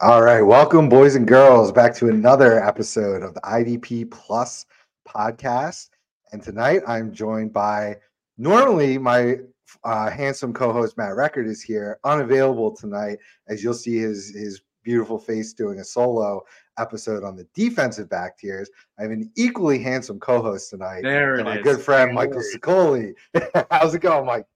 All right, welcome, boys and girls, back to another episode of the IDP Plus podcast. And tonight I'm joined by normally my uh, handsome co-host Matt Record is here, unavailable tonight, as you'll see his his beautiful face doing a solo episode on the defensive back tiers. I have an equally handsome co-host tonight. There it my is. good friend There Michael. Sicoli. How's it going, Mike?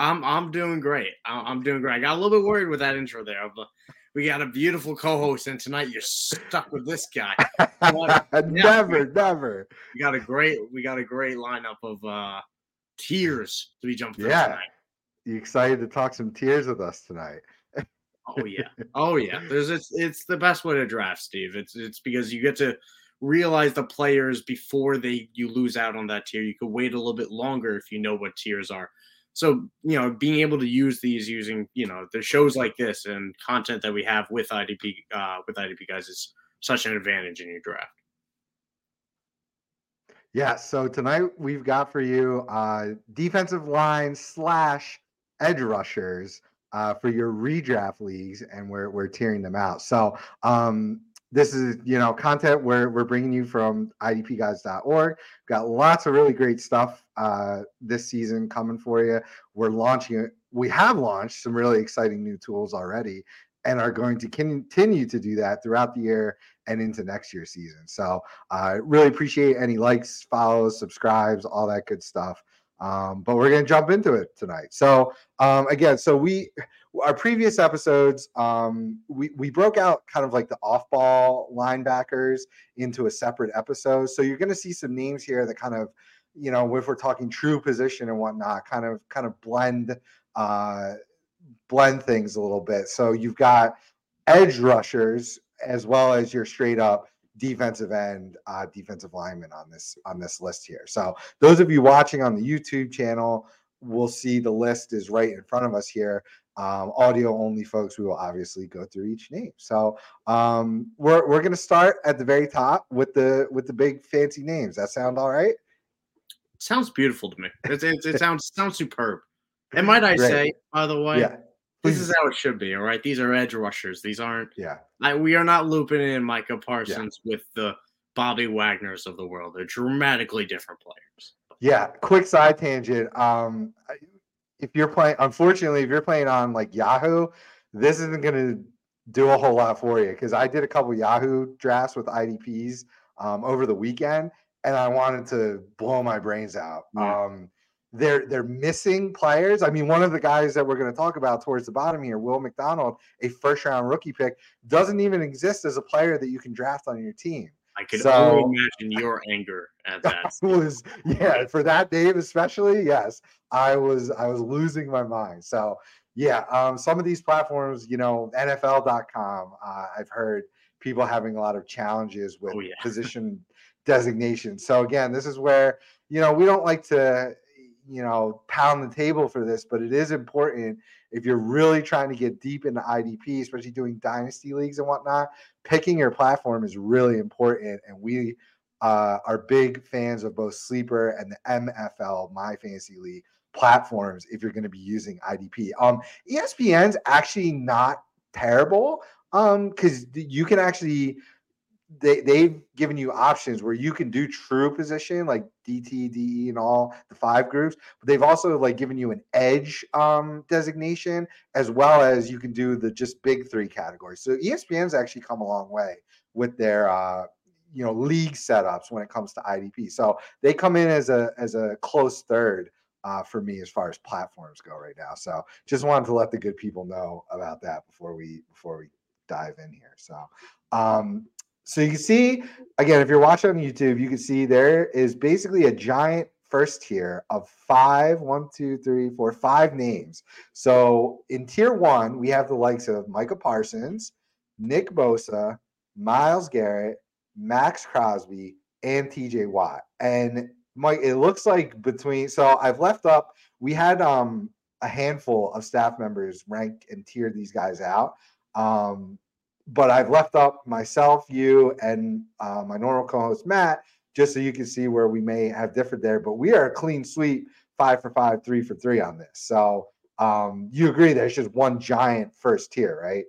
I'm I'm doing great. I'm, doing great. I got a little bit worried with that intro there, but we got a beautiful co-host, and tonight you're stuck with this guy. never, never. We got a great we got a great lineup of uh tiers to be through Yeah. tonight. You excited to talk some tiers with us tonight? Oh yeah, oh yeah. There's it's it's the best way to draft, Steve. It's it's because you get to realize the players before they you lose out on that tier. You could wait a little bit longer if you know what tiers are. So you know, being able to use these using you know the shows like this and content that we have with IDP uh, with IDP guys is such an advantage in your draft. Yeah, so tonight we've got for you uh, defensive line slash edge rushers uh, for your redraft leagues, and we're we're tearing them out. So um, this is you know content we're we're bringing you from idpguys.org. Got lots of really great stuff uh, this season coming for you. We're launching. We have launched some really exciting new tools already, and are going to continue to do that throughout the year and into next year's season. So I really appreciate any likes, follows, subscribes, all that good stuff. Um, but we're gonna jump into it tonight. So um, again, so we our previous episodes, um, we we broke out kind of like the off-ball linebackers into a separate episode. So you're gonna see some names here that kind of, you know, if we're talking true position and whatnot, kind of kind of blend uh, blend things a little bit. So you've got edge rushers as well as your straight up defensive end uh, defensive lineman on this on this list here. So those of you watching on the YouTube channel will see the list is right in front of us here. Um, audio only folks, we will obviously go through each name. So um, we're we're gonna start at the very top with the with the big fancy names. That sound all right? sounds beautiful to me. It, it, it sounds sounds superb. And might I Great. say, by the way, Yeah. This is how it should be. All right, these are edge rushers. These aren't Yeah. I, we are not looping in Micah Parsons with the Bobby Wagners of the world. They're dramatically different players. Yeah, quick side tangent. Um, if you're playing, unfortunately, if you're playing on like Yahoo, this isn't going to do a whole lot for you because I did a couple Yahoo drafts with IDPs um, over the weekend, and I wanted to blow my brains out. Yeah. Um, they're they're missing players. I mean, one of the guys that we're going to talk about towards the bottom here, Will McDonald, a first round rookie pick, doesn't even exist as a player that you can draft on your team. I could So- only imagine your anger at that. I was yeah for that Dave especially yes I was I was losing my mind so yeah um some of these platforms you know NFL.com uh, I've heard people having a lot of challenges with Oh, yeah. position designation so again this is where you know we don't like to you know pound the table for this but it is important if you're really trying to get deep into IDP especially doing dynasty leagues and whatnot picking your platform is really important and we uh, are big fans of both Sleeper and the MFL, My Fantasy League platforms. If you're going to be using IDP, um, ESPN's actually not terrible, um, because you can actually they they've given you options where you can do true position like DT, DE, and all the five groups, but they've also like given you an edge um designation as well as you can do the just big three categories. So ESPN's actually come a long way with their uh you know league setups when it comes to IDP. So they come in as a as a close third uh, for me as far as platforms go right now. So just wanted to let the good people know about that before we before we dive in here. So um so you can see again if you're watching on YouTube, you can see there is basically a giant first tier of five, one, two, three, four, five names. So in tier one, we have the likes of Micah Parsons, Nick Bosa, Myles Garrett, Maxx Crosby, and TJ Watt. And Mike, it looks like between so I've left up, we had um a handful of staff members rank and tier these guys out. Um, but I've left up myself, you, and uh, my normal co-host Matt, just so you can see where we may have differed there. But we are a clean sweep, five for five, three for three on this. So um, you agree there's just one giant first tier, right?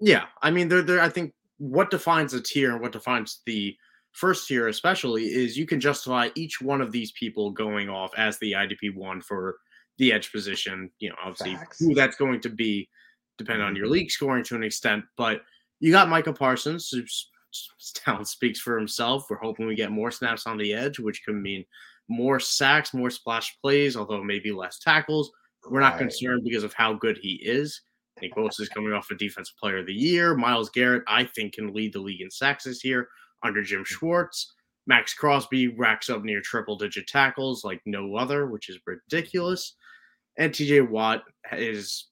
Yeah, I mean, they're, they're I think what defines a tier and what defines the first tier especially is you can justify each one of these people going off as the IDP one for the edge position. You know, obviously Facts. who that's going to be depending on your mm-hmm. league scoring to an extent, but you got Micah Parsons, whose talent speaks for himself. We're hoping we get more snaps on the edge, which could mean more sacks, more splash plays, although maybe less tackles. We're not right. concerned because of how good he is. Nick Bosa is coming off a defensive player of the year. Myles Garrett, I think, can lead the league in sacks this year under Jim mm-hmm. Schwartz. Maxx Crosby racks up near triple digit tackles like no other, which is ridiculous. And TJ Watt is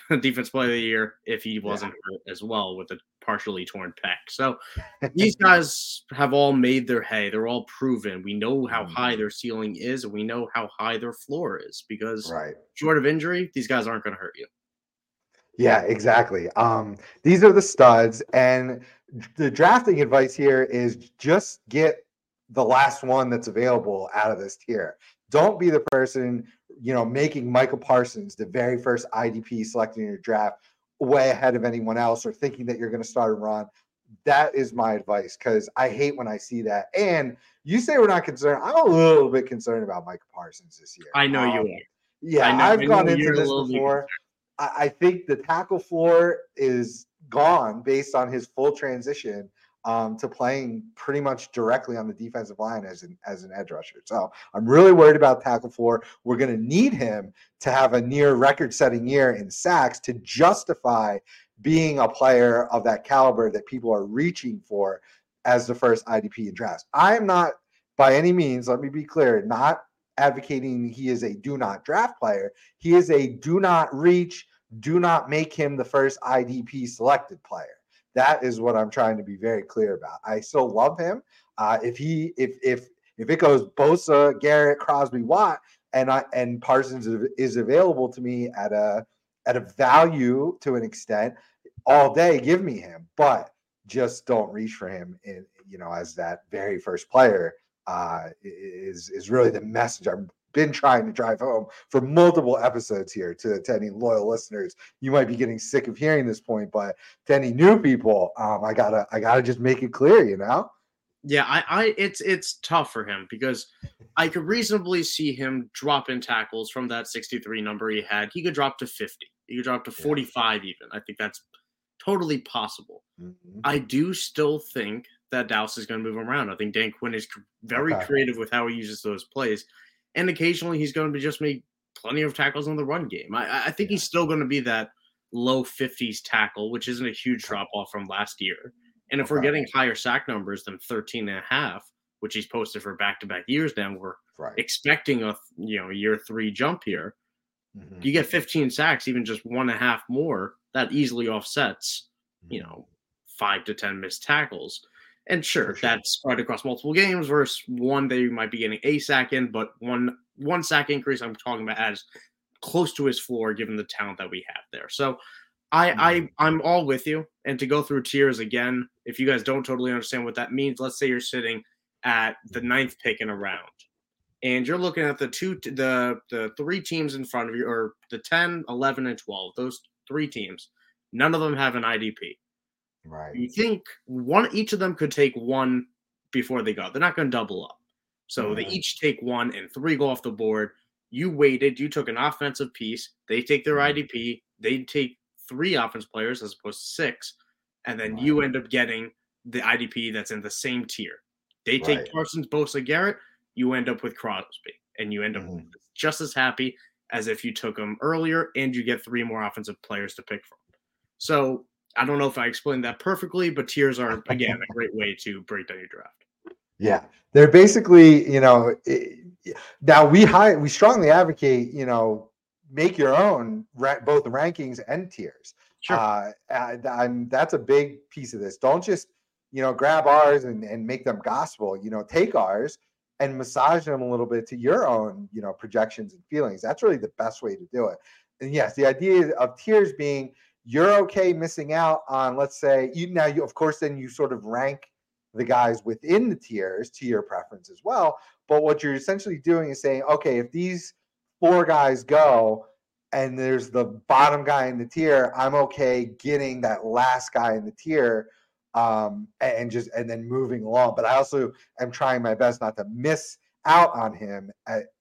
defense player of the year if he wasn't yeah. hurt as well with a partially torn pec. So these guys have all made their hay. They're all proven. We know how high mm-hmm. their ceiling is, and we know how high their floor is because right. short of injury, these guys aren't going to hurt you. Yeah, exactly. Um, these are the studs, and the drafting advice here is just get the last one that's available out of this tier. Don't be the person, you know, making Micah Parsons the very first IDP selected in your draft way ahead of anyone else or thinking that you're going to start a run. That is my advice because I hate when I see that. And you say we're not concerned. I'm a little bit concerned about Micah Parsons this year. I know um, you are. Yeah, know, I've gone into this before. I think the tackle floor is gone based on his full transition um, to playing pretty much directly on the defensive line as an as an edge rusher. So I'm really worried about tackle four. We're going to need him to have a near record-setting year in sacks to justify being a player of that caliber that people are reaching for as the first IDP in drafts. I am not by any means, let me be clear, not advocating he is a do not draft player. He is a do not reach, do not make him the first IDP selected player. That is what I'm trying to be very clear about. I still love him. Uh, if he if if if it goes Bosa, Garrett, Crosby, Watt, and I and Parsons is available to me at a at a value to an extent all day, give me him. But just don't reach for him in you know as that very first player uh, is is really the message I'm been trying to drive home for multiple episodes here to, to any loyal listeners. You might be getting sick of hearing this point, but to any new people, um, I gotta I gotta just make it clear, you know. Yeah, I, I it's it's tough for him because I could reasonably see him drop in tackles from that 63 number he had. He could drop to 50. He could drop to 45 even. I think that's totally possible. Mm-hmm. I do still think that Dallas is going to move him around. I think Dan Quinn is very okay. creative with how he uses those plays and occasionally he's going to be just make plenty of tackles on the run game. I, I think he's still going to be that low 50s tackle, which isn't a huge drop off from last year. And if okay. we're getting higher sack numbers than 13 and a half, which he's posted for back to back years now, we're right. expecting a you know year three jump here. Mm-hmm. You get 15 sacks, even just one and a half more, that easily offsets, mm-hmm. you know, five to 10 missed tackles. And sure, sure, that's spread across multiple games versus one that you might be getting a sack in, but one one sack increase I'm talking about as close to his floor given the talent that we have there. So I mm-hmm. I I'm all with you. And to go through tiers again, if you guys don't totally understand what that means, let's say you're sitting at the ninth pick in a round and you're looking at the two the the three teams in front of you or the 10 11 and 12 those three teams none of them have an idp Right. You think one each of them could take one before they go. They're not going to double up. So mm-hmm. they each take one and three go off the board. You waited, you took an offensive piece, they take their mm-hmm. IDP, they take three offense players as opposed to six, and then you end up getting the IDP that's in the same tier. They take right. Parsons, Bosa, Garrett, you end up with Crosby, and you end up mm-hmm. just as happy as if you took them earlier, and you get three more offensive players to pick from. So I don't know if I explained that perfectly, but tiers are again a great way to break down your draft. Yeah, they're basically you know now we high we strongly advocate you know make your own both rankings and tiers. Sure. Uh, and that's a big piece of this. Don't just you know grab ours and, and make them gospel. You know, take ours and massage them a little bit to your own you know projections and feelings. That's really the best way to do it. And yes, the idea of tiers being you're okay missing out on let's say you now you of course then you sort of rank the guys within the tiers to your preference as well but what you're essentially doing is saying okay if these four guys go and there's the bottom guy in the tier, I'm okay getting that last guy in the tier um, and just and then moving along. But I also am trying my best not to miss out on him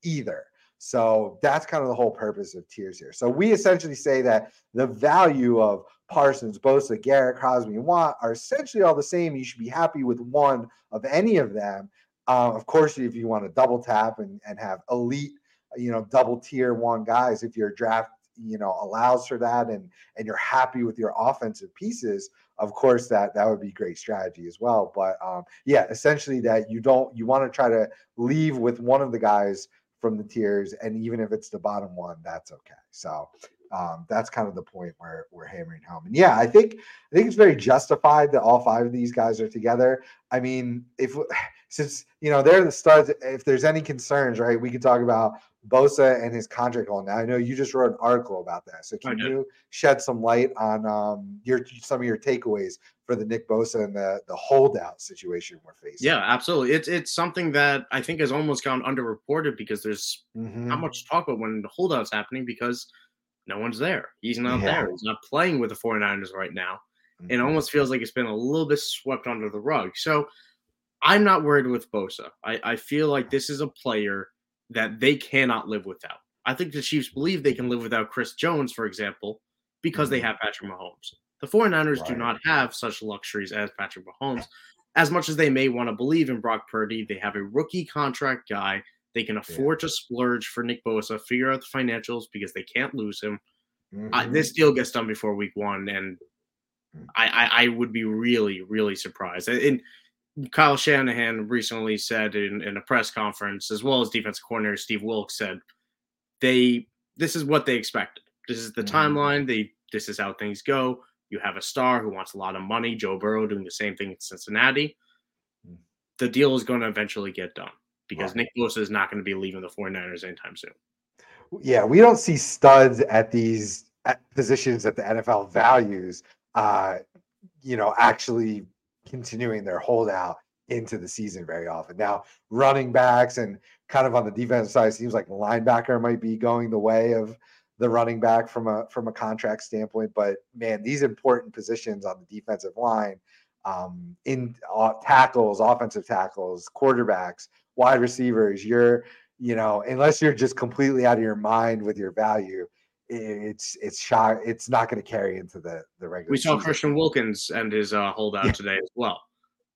either. So that's kind of the whole purpose of tiers here. So we essentially say that the value of Parsons, Bosa, Garrett, Crosby, and Watt are essentially all the same. You should be happy with one of any of them. Uh, of course, if you want to double tap and, and have elite, you know, double tier one guys, if your draft, you know, allows for that and and you're happy with your offensive pieces, of course that that would be great strategy as well. But um, yeah, essentially that you don't you want to try to leave with one of the guys from the tiers, and even if it's the bottom one, that's okay. So um, that's kind of the point where we're hammering home. And yeah, I think I think it's very justified that all five of these guys are together. I mean, if since you know they're the studs, if there's any concerns, right, we could talk about Bosa and his contract on now. I know you just wrote an article about that. So can you shed some light on um, your some of your takeaways for the Nick Bosa and the the holdout situation we're facing? Yeah, absolutely. It's it's something that I think has almost gone underreported because there's mm-hmm. not much talk about when the holdout's happening because no one's there. He's not yeah. there. He's not playing with the 49ers right now. Mm-hmm. It almost feels like it's been a little bit swept under the rug. So I'm not worried with Bosa. I, I feel like this is a player that they cannot live without. I think the Chiefs believe they can live without Chris Jones, for example, because they mm-hmm. have Patrick Mahomes. The 49ers right. do not have such luxuries as Patrick Mahomes. As much as they may want to believe in Brock Purdy, they have a rookie contract guy they can afford yeah. to splurge for Nick Bosa, figure out the financials because they can't lose him. Mm-hmm. this deal gets done before week one, and mm. I, I, I, would be really, really surprised. And Kyle Shanahan recently said in, in a press conference, as well as defensive coordinator Steve Wilks said, they this is what they expected. This is the mm-hmm. timeline. They this is how things go. You have a star who wants a lot of money. Joe Burrow doing the same thing in Cincinnati. Mm. The deal is going to eventually get done because right. Nick Bosa is not going to be leaving the 49ers anytime soon. Yeah, we don't see studs at these positions that the NFL values, uh, you know, actually continuing their holdout into the season very often. Now, running backs and kind of on the defensive side, seems like linebacker might be going the way of the running back from a from a contract standpoint. But man, these important positions on the defensive line, um, in uh, tackles, offensive tackles, quarterbacks, wide receivers, you're, you know, unless you're just completely out of your mind with your value, it's it's shot. It's not going to carry into the the regular. We saw season. Christian Wilkins and his uh, holdout yeah. today as well.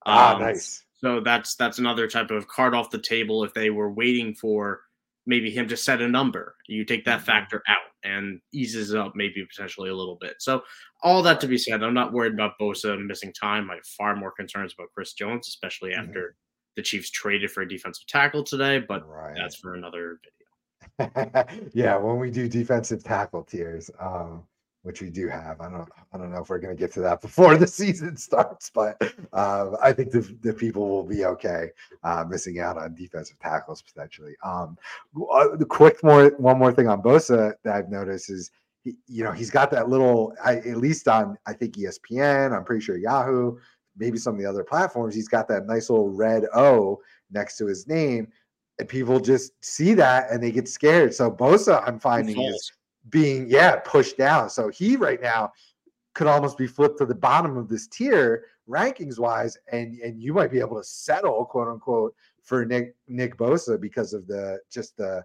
Ah, um, ah, nice. So that's that's another type of card off the table. If they were waiting for maybe him to set a number, you take that mm-hmm. factor out and eases up maybe potentially a little bit. So all that to be said, I'm not worried about Bosa missing time. I have far more concerns about Chris Jones, especially mm-hmm. after the Chiefs traded for a defensive tackle today, but right. that's for another video. yeah, when we do defensive tackle tiers, um, which we do have, I don't, I don't know if we're going to get to that before the season starts, but uh, I think the, the people will be okay uh, missing out on defensive tackles potentially. Um, uh, the quick more, one more thing on Bosa that I've noticed is. He, you know, he's got that little, I, at least on, I think ESPN, I'm pretty sure Yahoo, maybe some of the other platforms, he's got that nice little red O next to his name. And people just see that and they get scared. So Bosa, I'm finding, is being, yeah, pushed down. So he right now could almost be flipped to the bottom of this tier rankings wise. And and you might be able to settle, quote unquote, for Nick Nick Bosa because of the just the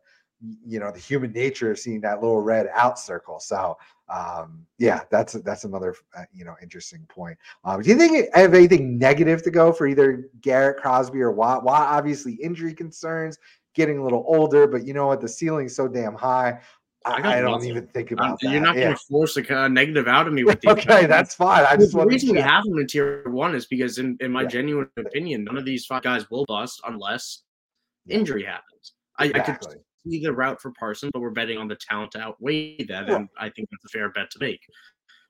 you know the human nature of seeing that little red out circle. So um, yeah, that's that's another uh, you know interesting point. Um, do you think I have anything negative to go for either Garrett Crosby or Watt? Watt obviously injury concerns, getting a little older, but you know what? The ceiling's so damn high. I, I don't even think about that. You're not yeah. going to force a uh, negative out of me with these. okay, that's fine. I just the reason we have them in tier one is because, in, in my yeah. genuine opinion, none of these five guys will bust unless yeah. injury happens. Exactly. I, I could see the route for Parsons, but we're betting on the talent to outweigh that, and I think that's a fair bet to make.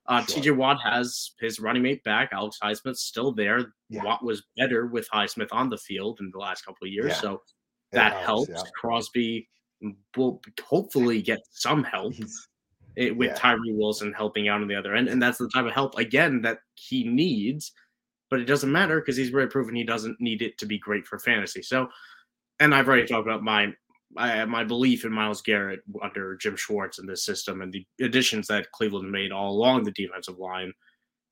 Uh, sure. TJ Watt has his running mate back. Alex Highsmith's still there. Yeah. Watt was better with Highsmith on the field in the last couple of years, yeah. so that helps. helps. Yeah. Crosby will hopefully get some help it, with Tyree Wilson helping out on the other end, and that's the type of help again that he needs. But it doesn't matter because he's already proven he doesn't need it to be great for fantasy. So, and I've already talked about my I, my belief in Myles Garrett under Jim Schwartz in this system and the additions that Cleveland made all along the defensive line.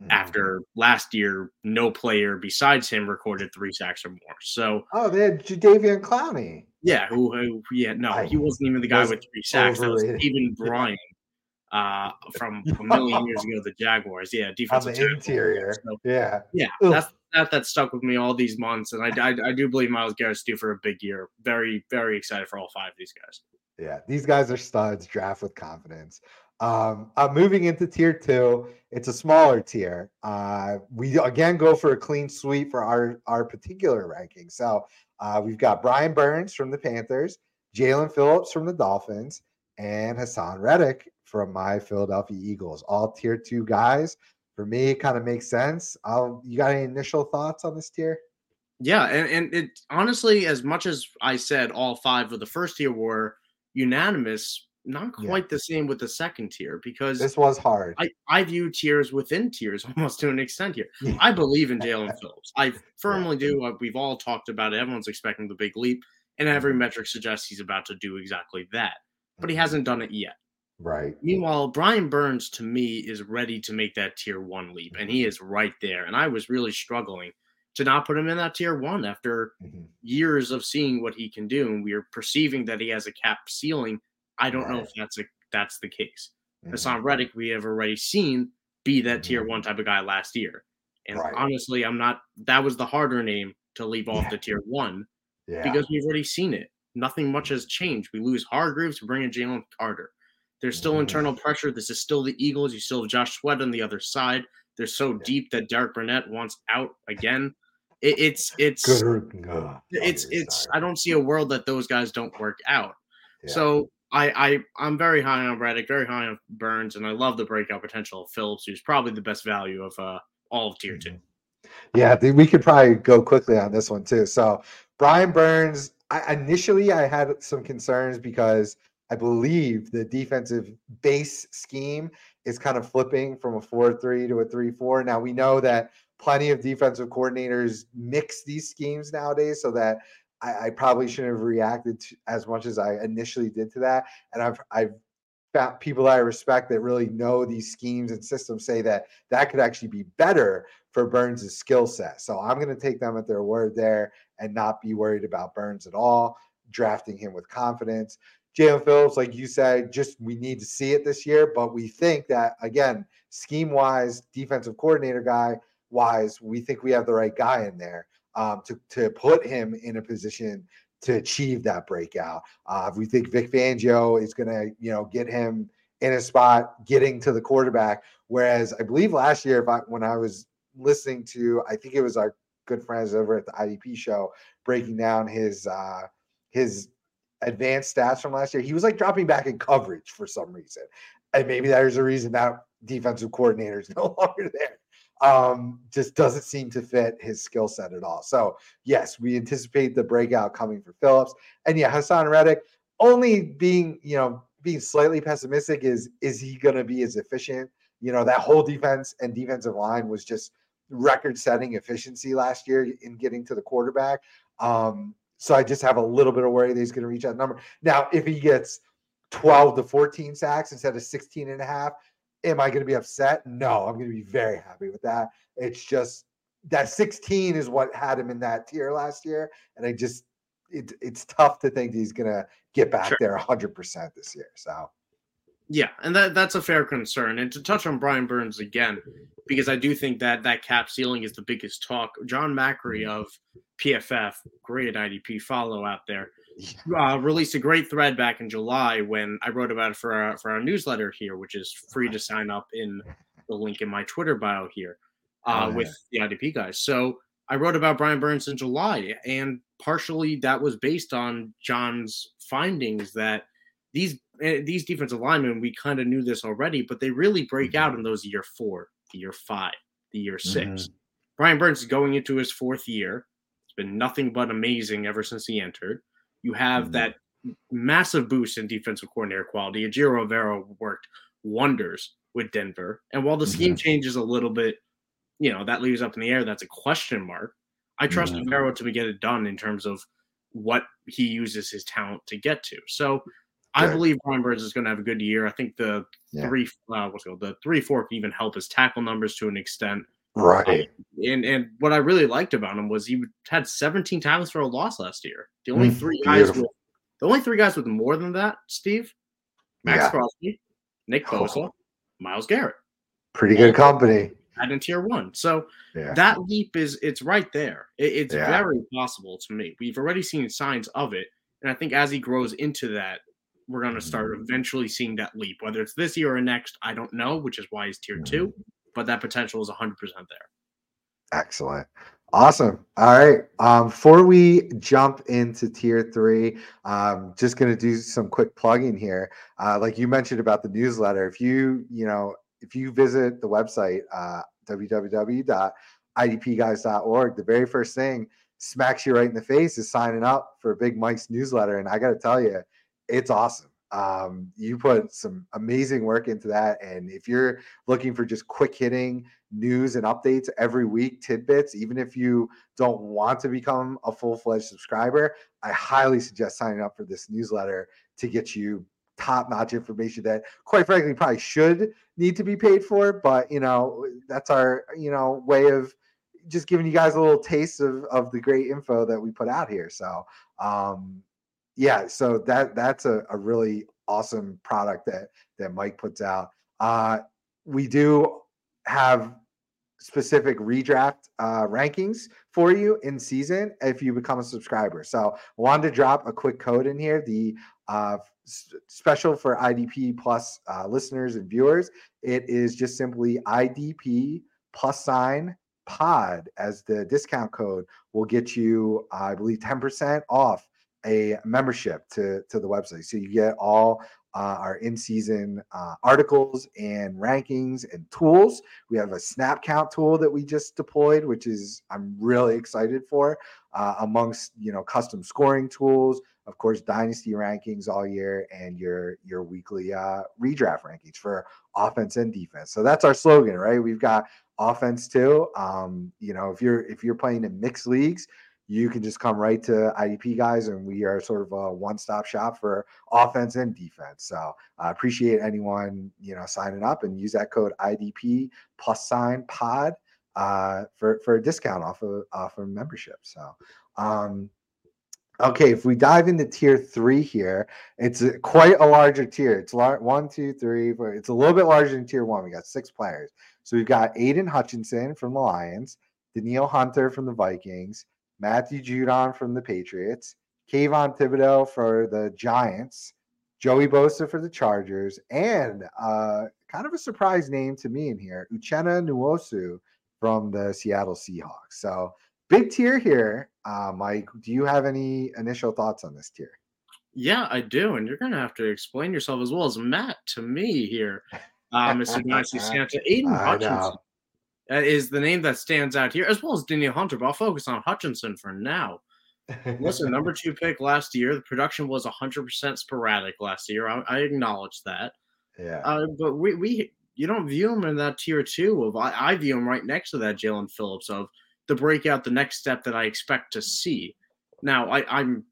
Mm-hmm. After last year, no player besides him recorded three sacks or more. So, oh, they had Jadeveon Clowney. Yeah, who, who yeah, no, I, he wasn't even the guy with three sacks. Overrated. That was Stephen Bryant uh, from a million years ago, the Jaguars. Yeah, defensive On the interior. So, yeah, yeah, Oof. that's that that stuck with me all these months, and I, I, I do believe Myles Garrett's due for a big year. Very very excited for all five of these guys. Yeah, these guys are studs. Draft with confidence. Um, I'm moving into tier two. It's a smaller tier. Uh, we again go for a clean sweep for our our particular ranking. So uh, we've got Brian Burns from the Panthers, Jaelan Phillips from the Dolphins, and Haason Reddick from my Philadelphia Eagles. All tier two guys. For me, it kind of makes sense. I'll, you got any initial thoughts on this tier? Yeah, and, and it honestly, as much as I said all five of the first tier were unanimous, not quite yeah. the same with the second tier because this was hard. I, I view tiers within tiers almost to an extent here. I believe in Jaelan Phillips. I firmly yeah. do. We've all talked about it. Everyone's expecting the big leap, and every mm-hmm. metric suggests he's about to do exactly that, but he mm-hmm. hasn't done it yet. Right. Meanwhile, Brian Burns to me is ready to make that tier one leap, and he is right there. And I was really struggling to not put him in that tier one after mm-hmm. years of seeing what he can do, and we are perceiving that he has a cap ceiling. I don't right. know if that's a that's the case. Mm-hmm. Haason Reddick, we have already seen be that tier mm-hmm. one type of guy last year. And right. honestly, I'm not that was the harder name to leave off yeah. the tier one yeah. because we've already seen it. Nothing much has changed. We lose Hargreaves, we bring in Jalen Carter. There's still mm-hmm. internal pressure. This is still the Eagles. You still have Josh Sweat on the other side. They're so deep that Derek Barnett wants out again. It, it's it's it's it's. I don't see a world that those guys don't work out. Yeah. So I I I'm very high on Reddick, very high on Burns, and I love the breakout potential of Phillips, who's probably the best value of uh, all of tier two. Mm-hmm. Yeah, we could probably go quickly on this one too. So Brian Burns, I, initially I had some concerns because I believe the defensive base scheme is kind of flipping from a 4 3 to a 3 4. Now, we know that plenty of defensive coordinators mix these schemes nowadays so that I, I probably shouldn't have reacted to, as much as I initially did to that. And I've, I've people that I respect that really know these schemes and systems say that that could actually be better for Burns' skill set. So I'm going to take them at their word there and not be worried about Burns at all, drafting him with confidence. Jaelan Phillips, like you said, just we need to see it this year. But we think that again, scheme wise, defensive coordinator guy wise, we think we have the right guy in there um, to to put him in a position to achieve that breakout. Uh, we think Vic Fangio is going to, you know, get him in a spot, getting to the quarterback. Whereas I believe last year, I when I was listening to, I think it was our good friends over at the IDP show breaking down his uh, his advanced stats from last year, he was like dropping back in coverage for some reason. And maybe there's a reason that defensive coordinator is no longer there. Um, just doesn't seem to fit his skill set at all. So, yes, we anticipate the breakout coming for Phillips. And yeah, Haason Reddick, only being, you know, being slightly pessimistic is is he going to be as efficient? You know, that whole defense and defensive line was just record setting efficiency last year in getting to the quarterback. Um, so I just have a little bit of worry that he's going to reach that number. Now, if he gets 12 to 14 sacks instead of 16 and a half, am I going to be upset? No, I'm going to be very happy with that. It's just that 16 is what had him in that tier last year. And I just, it, it's tough to think he's going to get back sure. there 100% this year. So, yeah, and that that's a fair concern. And to touch on Brian Burns again, because I do think that that cap ceiling is the biggest talk. John Macri of PFF, great IDP follow out there, uh, released a great thread back in July when I wrote about it for our, for our newsletter here, which is free to sign up in the link in my Twitter bio here uh, oh, yeah. with the IDP guys. So I wrote about Brian Burns in July, and partially that was based on John's findings that these eh, these defensive linemen we kind of knew this already, but they really break mm-hmm. out in those year four, the year five, the year 6 mm-hmm. Brian Burns is going into his fourth year been nothing but amazing ever since he entered. You have mm-hmm. that massive boost in defensive coordinator quality. Ejiro Evero worked wonders with Denver. And while the scheme mm-hmm. changes a little bit, you know, that leaves up in the air. That's a question mark. I trust mm-hmm. Evero to get it done in terms of what he uses his talent to get to. So I believe Brian Burns is going to have a good year. I think the yeah. three, uh, what's it called, the three four can even help his tackle numbers to an extent. Right. And and what I really liked about him was he had 17 times for a loss last year. The only mm, three guys beautiful. with the only three guys with more than that, Steve, Maxx yeah. Crosby, Nick Bosa, oh. Myles Garrett. Pretty good company. And in tier one. So yeah. that leap is it's right there. It, it's yeah. very possible to me. We've already seen signs of it. And I think as he grows into that, we're going to start mm-hmm. eventually seeing that leap. Whether it's this year or next, I don't know, which is why he's tier two. But that potential is 100% there. Excellent. Awesome. All right. Um, before we jump into tier three, um, just going to do some quick plugging here. Uh, like you mentioned about the newsletter, if you, you know, if you visit the website, uh, www.idpguys.org, the very first thing smacks you right in the face is signing up for Big Mike's newsletter. And I got to tell you, it's awesome. Um, you put some amazing work into that. And if you're looking for just quick hitting news and updates every week, tidbits, even if you don't want to become a full fledged subscriber, I highly suggest signing up for this newsletter to get you top notch information that, quite frankly, probably should need to be paid for. But, you know, that's our, you know, way of just giving you guys a little taste of, of the great info that we put out here. So, um, yeah, so that that's a, a really awesome product that that Mike puts out. Uh, we do have specific redraft uh, rankings for you in season if you become a subscriber. So I wanted to drop a quick code in here. The uh, special for IDP plus uh, listeners and viewers, it is just simply IDP plus sign pod as the discount code will get you, I believe, 10% off a membership to to the website. So you get all uh, our in-season uh, articles and rankings and tools. We have a snap count tool that we just deployed which is i'm really excited for uh, amongst you know custom scoring tools of course dynasty rankings all year and your your weekly uh, redraft rankings for offense and defense. So that's our slogan right? We've got offense too. Um, you know if you're if you're playing in mixed leagues you can just come right to IDP guys, and we are sort of a one-stop shop for offense and defense. So I uh, appreciate anyone you know signing up and use that code IDP plus sign pod uh, for for a discount off of off of membership. So. Um, Okay, if we dive into tier three here, it's quite a larger tier. It's lar- one, two, three, four. It's a little bit larger than tier one. We got six players. So we've got Aidan Hutchinson from the Lions, Danielle Hunter from the Vikings, Matthew Judon from the Patriots, Kayvon Thibodeaux for the Giants, Joey Bosa for the Chargers, and uh, kind of a surprise name to me in here, Uchenna Nwosu from the Seattle Seahawks. So big tier here. Uh, Mike, do you have any initial thoughts on this tier? Yeah, I do. And you're going to have to explain yourself as well as Matt to me here, uh, Mr. Dynasty Santa. Aidan Hutchinson is the name that stands out here, as well as Danielle Hunter. But I'll focus on Hutchinson for now. Listen, number two pick last year. The production was 100% sporadic last year. I, I acknowledge that. Yeah. Uh, but we, we, you don't view him in that tier two of. I, I view him right next to that Jaelan Phillips of the breakout, the next step that I expect to see. Now, I, I'm,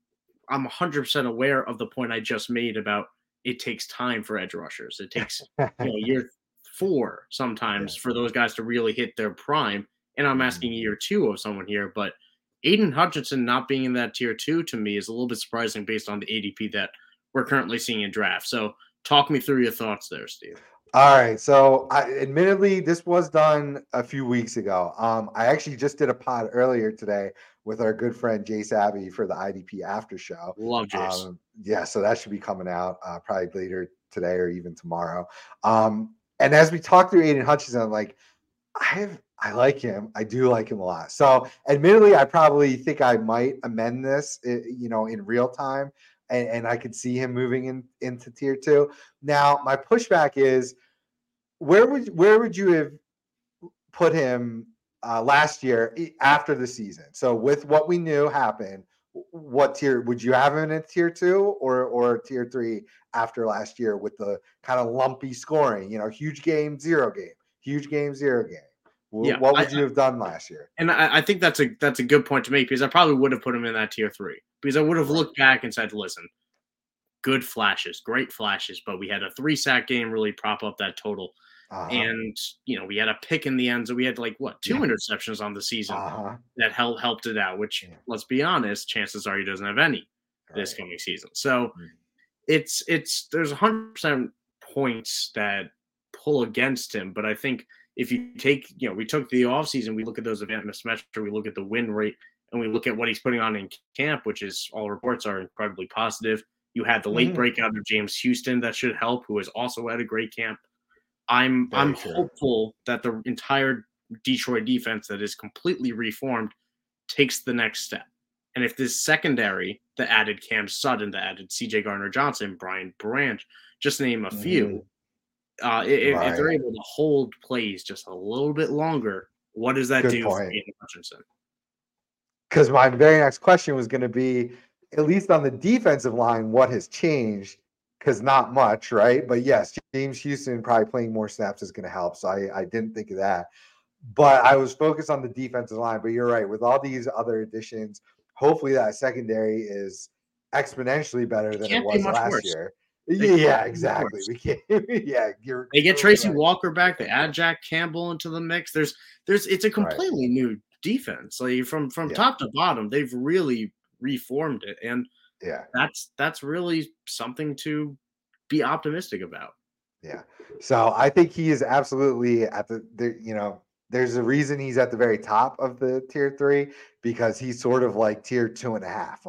I'm 100% aware of the point I just made about it takes time for edge rushers. It takes you know year four sometimes yeah. for those guys to really hit their prime. And I'm asking mm-hmm. year two of someone here, but Aidan Hutchinson not being in that tier two to me is a little bit surprising based on the ADP that we're currently seeing in draft. So talk me through your thoughts there, Steve. All right. So, I, admittedly, this was done a few weeks ago. Um, I actually just did a pod earlier today with our good friend Jay Savvy for the IDP after show. Love Jace. Um, yeah, so that should be coming out uh, probably later today or even tomorrow. Um, and as we talk through Aidan Hutchinson, I'm like, I have I like him. I do like him a lot. So, admittedly, I probably think I might amend this, eh, you know, in real time, and, and I could see him moving in into tier two. Now, my pushback is, where would where would you have put him uh, last year after the season? So, with what we knew happened, what tier would you have him in tier two or or tier three after last year with the kind of lumpy scoring? You know, huge game, zero game, huge game, zero game. Yeah, what would I, you have done last year? And I, I, think that's a that's a good point to make because I probably would have put him in that tier three. because I would have looked back and said, listen, good flashes, great flashes, but we had a three sack game really prop up that total. Uh-huh. And you know, we had a pick in the end, so we had like what two yeah. interceptions on the season uh-huh. that helped helped it out. Which, yeah. let's be honest, chances are he doesn't have any right. this coming season. So mm-hmm. it's it's there's hundred percent points that pull against him, but I think if you take you know we took the offseason, we look at those advanced metrics, we look at the win rate, and we look at what he's putting on in camp, which is all reports are incredibly positive. You had the late mm-hmm. breakout of James Houston that should help, who has also had a great camp. I'm Very I'm true. hopeful that the entire Detroit defense that is completely reformed takes the next step. And if this secondary, the added Cam Sutton, the added CJ Gardner Johnson, Brian Branch, just name a few, mm-hmm. uh, if, right. if, they're able to hold plays just a little bit longer, what does that Good do point. for Aidan Hutchinson? Because my very next question was going to be, at least on the defensive line, what has changed? Because not much, right? But yes, James Houston probably playing more snaps is going to help. So I, I didn't think of that. But I was focused on the defensive line. But you're right. With all these other additions, hopefully that secondary is exponentially better than it was last worse. year. They yeah, exactly. We can't. yeah, you're. They get Tracy right. Walker back. They add Jack Campbell into the mix. There's, there's. It's a completely right. new defense. Like from from yeah. top to bottom, they've really reformed it. And yeah that's that's really something to be optimistic about yeah so i think he is absolutely at the, the you know there's a reason he's at the very top of the tier three because he's sort of like tier two and a half.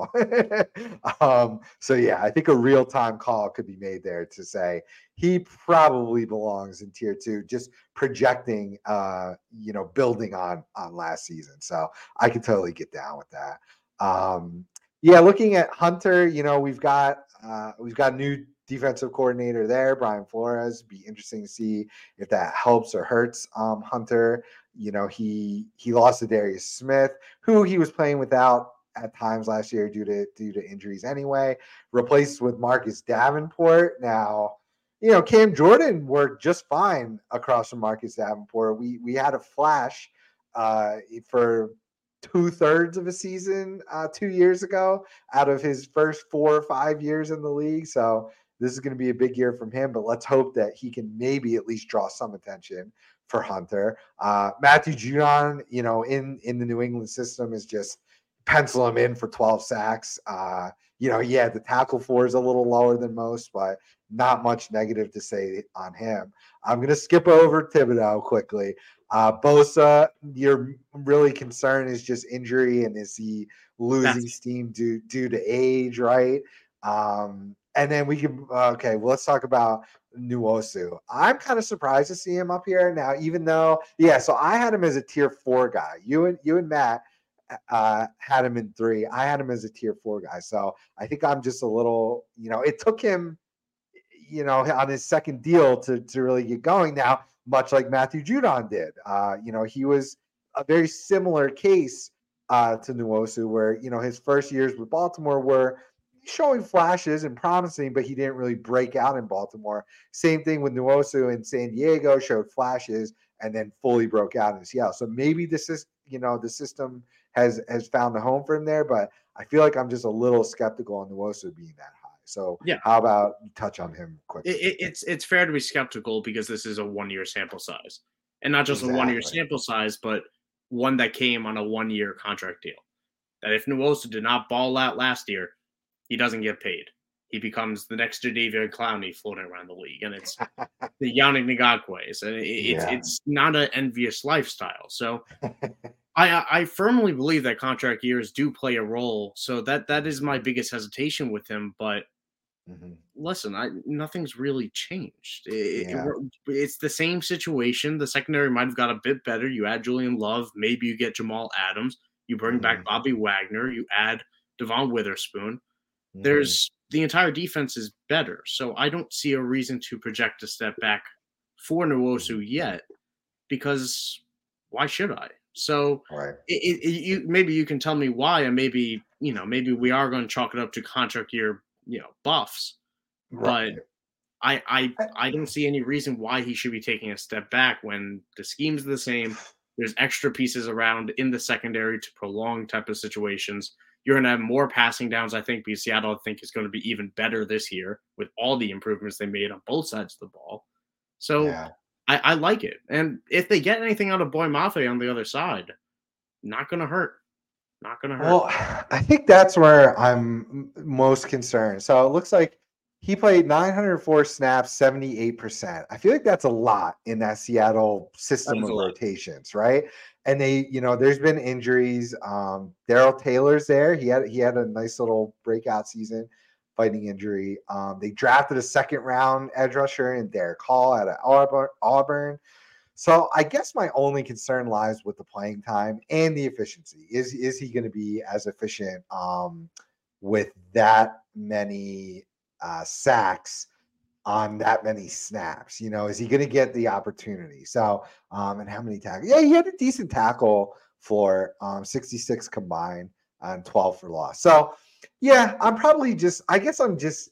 um, so yeah, I think a real time call could be made there to say he probably belongs in tier two, just projecting, uh, you know, building on on last season. So I can totally get down with that. Um, yeah, looking at Hunter, you know, we've got uh, we've got new defensive coordinator there, Brian Flores. Be interesting to see if that helps or hurts um, Hunter. You know, he he lost Za'Darius Smith, who he was playing without at times last year due to due to injuries anyway. Replaced with Marcus Davenport. Now, you know, Cam Jordan worked just fine across from Marcus Davenport. We we had a flash uh, for two thirds of a season uh, two years ago out of his first four or five years in the league. So this is going to be a big year from him, but let's hope that he can maybe at least draw some attention for Hunter. Uh, Matthew Judon, you know, in in the New England system is just pencil him in for 12 sacks. Uh, you know, yeah, the tackle for is a little lower than most, but not much negative to say on him. I'm going to skip over Thibodeaux quickly. Uh, Bosa, your really concern is just injury and is he losing That's- steam due due to age, right? Um, and then we can okay, well, let's talk about Nwosu. I'm kind of surprised to see him up here now, even though yeah. So I had him as a tier four guy. You and you and Matt uh, had him in three. I had him as a tier four guy. So I think I'm just a little, you know, it took him, you know, on his second deal to to really get going. Now much like Matthew Judon did. Uh, you know, he was a very similar case uh, to Nwosu, where you know his first years with Baltimore were showing flashes and promising, but he didn't really break out in Baltimore. Same thing with Nwosu in San Diego, showed flashes and then fully broke out in Seattle. So maybe this is you know the system has has found a home for him there, but I feel like I'm just a little skeptical on Nwosu being that. So yeah, how about touch on him quickly? It, it's it's fair to be skeptical because this is a one year sample size, and not just exactly. a one year sample size, but one that came on a one year contract deal. That if Nwosu did not ball out last year, he doesn't get paid. He becomes the next Jadeveon Clowney floating around the league, and it's the Yannick Ngakoue's, and it, it's yeah. it's not an envious lifestyle. So I I firmly believe that contract years do play a role. So that that is my biggest hesitation with him. But Mm-hmm. Listen, I nothing's really changed. It, yeah. it, it's the same situation. The secondary might have got a bit better. You add Julian Love, maybe you get Jamal Adams. You bring mm-hmm. back Bobby Wagner. You add Devon Witherspoon. Mm-hmm. There's the entire defense is better, so I don't see a reason to project a step back for Nwosu mm-hmm. yet. Because why should I? So right. it, it, you maybe you can tell me why, and maybe you know maybe we are going to chalk it up to contract year you know buffs, right. but I I I don't see any reason why he should be taking a step back when the scheme's the same. There's extra pieces around in the secondary to prolong type of situations. You're going to have more passing downs, I think, because Seattle, I think, is going to be even better this year with all the improvements they made on both sides of the ball. So yeah. I, I, like it. And if they get anything out of Boye Mafe on the other side, not going to hurt. Not going to hurt. Well, I think that's where I'm most concerned. So it looks like he played 904 snaps, 78%. I feel like that's a lot in that Seattle system of rotations, right? And they, you know, there's been injuries. Um, Darrell Taylor's there. He had he had a nice little breakout season fighting injury. Um, they drafted a second round edge rusher in Derick Hall out of Auburn. So I guess my only concern lies with the playing time and the efficiency. Is is he going to be as efficient um, with that many uh, sacks on that many snaps? You know, is he going to get the opportunity? So, um, and how many tackles? Yeah, he had a decent tackle for um, 66 combined and 12 for loss. So, yeah, I'm probably just, I guess I'm just,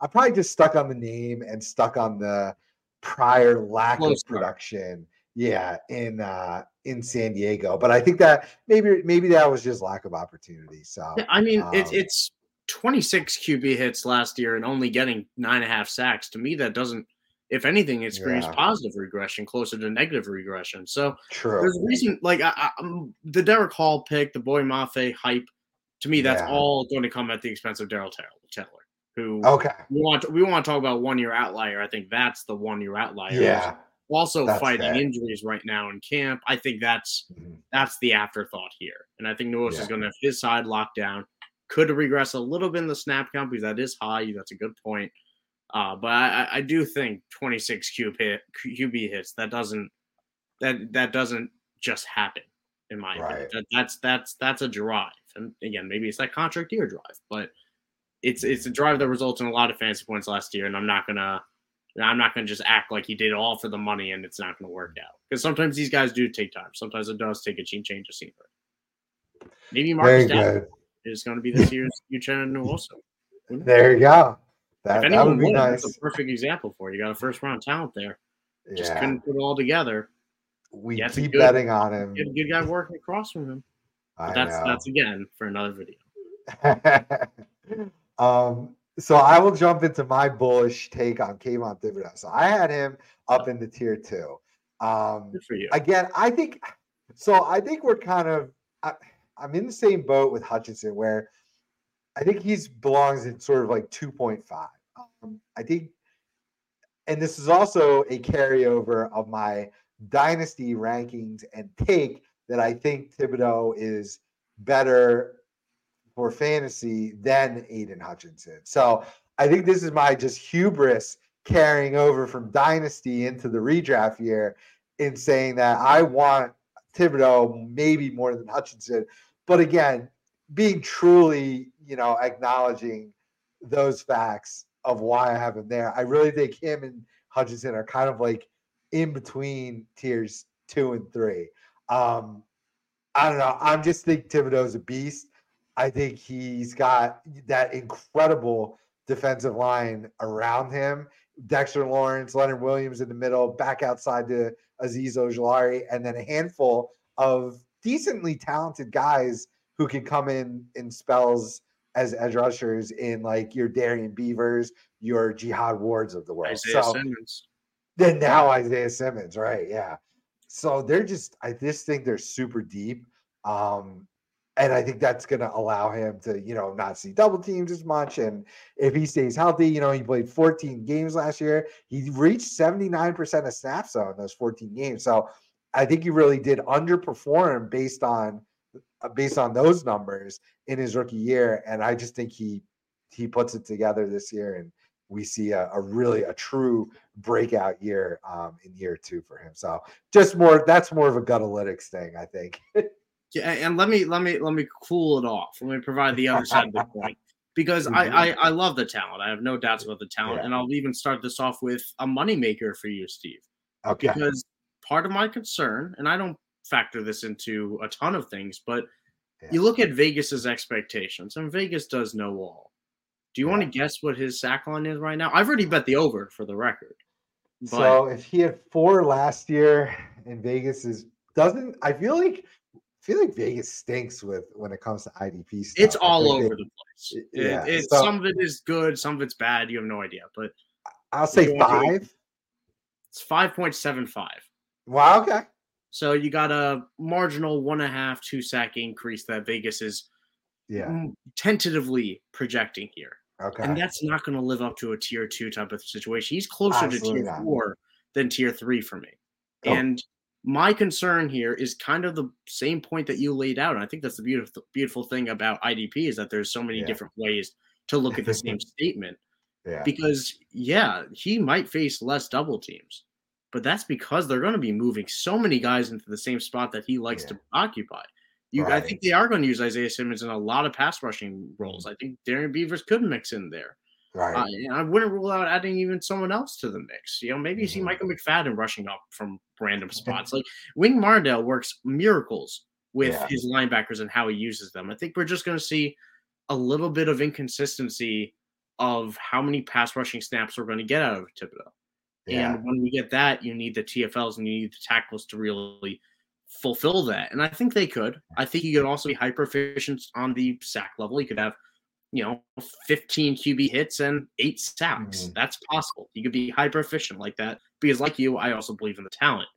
I'm probably just stuck on the name and stuck on the prior lack Close of production. Yeah, in uh in San Diego, but I think that maybe maybe that was just lack of opportunity. So I mean, um, it's it's 26 QB hits last year and only getting nine and a half sacks. To me, that doesn't, if anything, experience yeah. positive regression, closer to negative regression. So True. there's a reason, like I, I, um, the Derick Hall pick, the Boye Mafe hype. To me, that's yeah. all going to come at the expense of Darrell Taylor, who okay we want to, we want to talk about one year outlier. I think that's the one year outlier. Yeah. Also fighting injuries right now in camp. I think that's mm-hmm. that's the afterthought here, and I think Noah yeah. is going to have his side locked down could regress a little bit in the snap count because that is high. That's a good point. Uh, but I, I, do think 26 QB, hit, QB hits that doesn't that that doesn't just happen in my right. opinion. That, that's that's that's a drive, and again, maybe it's that contract year drive, but it's it's a drive that results in a lot of fancy points last year, and I'm not gonna I'm not gonna just act like he did it all for the money and it's not gonna work out because sometimes these guys do take time. Sometimes it does take a change of scenery. Maybe Marcus Very is going to be this year's Uchenna Nwosu. There you go. That, that would be won, nice. That's a perfect example for you. You got a first round talent there. Just yeah. couldn't put it all together. We yeah, keep good, betting on him. Get good guy working across from him. That's know. that's again for another video. um, so I will jump into my bullish take on Kayvon Thibodeaux. So I had him up in the tier two. Um, Good for you. Again, I think so. I think we're kind of. I, I'm in the same boat with Hutchinson where I think he's belongs in sort of like 2.5. Um, I think, and this is also a carryover of my dynasty rankings and take that I think Thibodeaux is better for fantasy than Aidan Hutchinson. So I think this is my just hubris carrying over from dynasty into the redraft year in saying that I want Thibodeaux maybe more than Hutchinson but again, being truly, you know, acknowledging those facts of why I have him there, I really think him and Hutchinson are kind of like in between tiers two and three. Um, I don't know. I'm just think Thibodeaux's a beast. I think he's got that incredible defensive line around him. Dexter Lawrence, Leonard Williams in the middle, back outside to Azeez Ojulari, and then a handful of decently talented guys who can come in in spells as edge rushers in like your Darrian Beavers, your Jihad Wards of the world. Isaiah so, Simmons. Then now Isaiah Simmons, right? Yeah. So they're just, I just think they're super deep. Um, and I think that's going to allow him to, you know, not see double teams as much. And if he stays healthy, you know, he played 14 games last year. He reached 79% of snaps in those 14 games. So I think he really did underperform based on uh, based on those numbers in his rookie year, and I just think he he puts it together this year, and we see a, a really a true breakout year um, in year two for him. So just more that's more of a gutalytics thing, I think. yeah, and let me let me let me cool it off. Let me provide the other side of the point because mm-hmm. I, I, I love the talent. I have no doubts about the talent, yeah. and I'll even start this off with a moneymaker for you, Steve. Okay. Because part of my concern, and I don't factor this into a ton of things, but yeah. you look at Vegas's expectations, and Vegas does know all. Do you yeah. want to guess what his sack line is right now? I've already bet the over for the record. But... So if he had four last year, and Vegas is doesn't, I feel like feel like Vegas stinks with when it comes to IDP stuff. It's all over they, the place. Yeah, it, so- some of it is good, some of it's bad. You have no idea, but I'll say five. it's five point seven five. Wow. Okay. So you got a marginal one and a half, two sack increase that Vegas is Yeah. tentatively projecting here. Okay. And that's not going to live up to a tier two type of situation. He's closer Absolutely to tier not. four than tier three for me. Oh. And my concern here is kind of the same point that you laid out. And I think that's the beautiful beautiful thing about IDP is that there's so many Yeah. different ways to look at the same statement. yeah. Because yeah, he might face less double teams, but that's because they're going to be moving so many guys into the same spot that he likes to occupy. You, I think they are going to use Isaiah Simmons in a lot of pass rushing roles. Mm. I think Darrian Beavers could mix in there. Right. Uh, and I wouldn't rule out adding even someone else to the mix. You know, maybe you see Mhm. Micah McFadden rushing up from random spots. Like Wink Martindale works miracles with Yeah. his linebackers and how he uses them. I think we're just going to see a little bit of inconsistency of how many pass rushing snaps we're going to get out of Thibodeaux. yeah. And when we get that, you need the TFLs and you need the tackles to really fulfill that. And I think they could. I think you could also be hyper efficient on the sack level. You could have, you know, 15 QB hits and eight sacks. Mhm. That's possible. You could be hyper efficient like that because, like you, I also believe in the talent,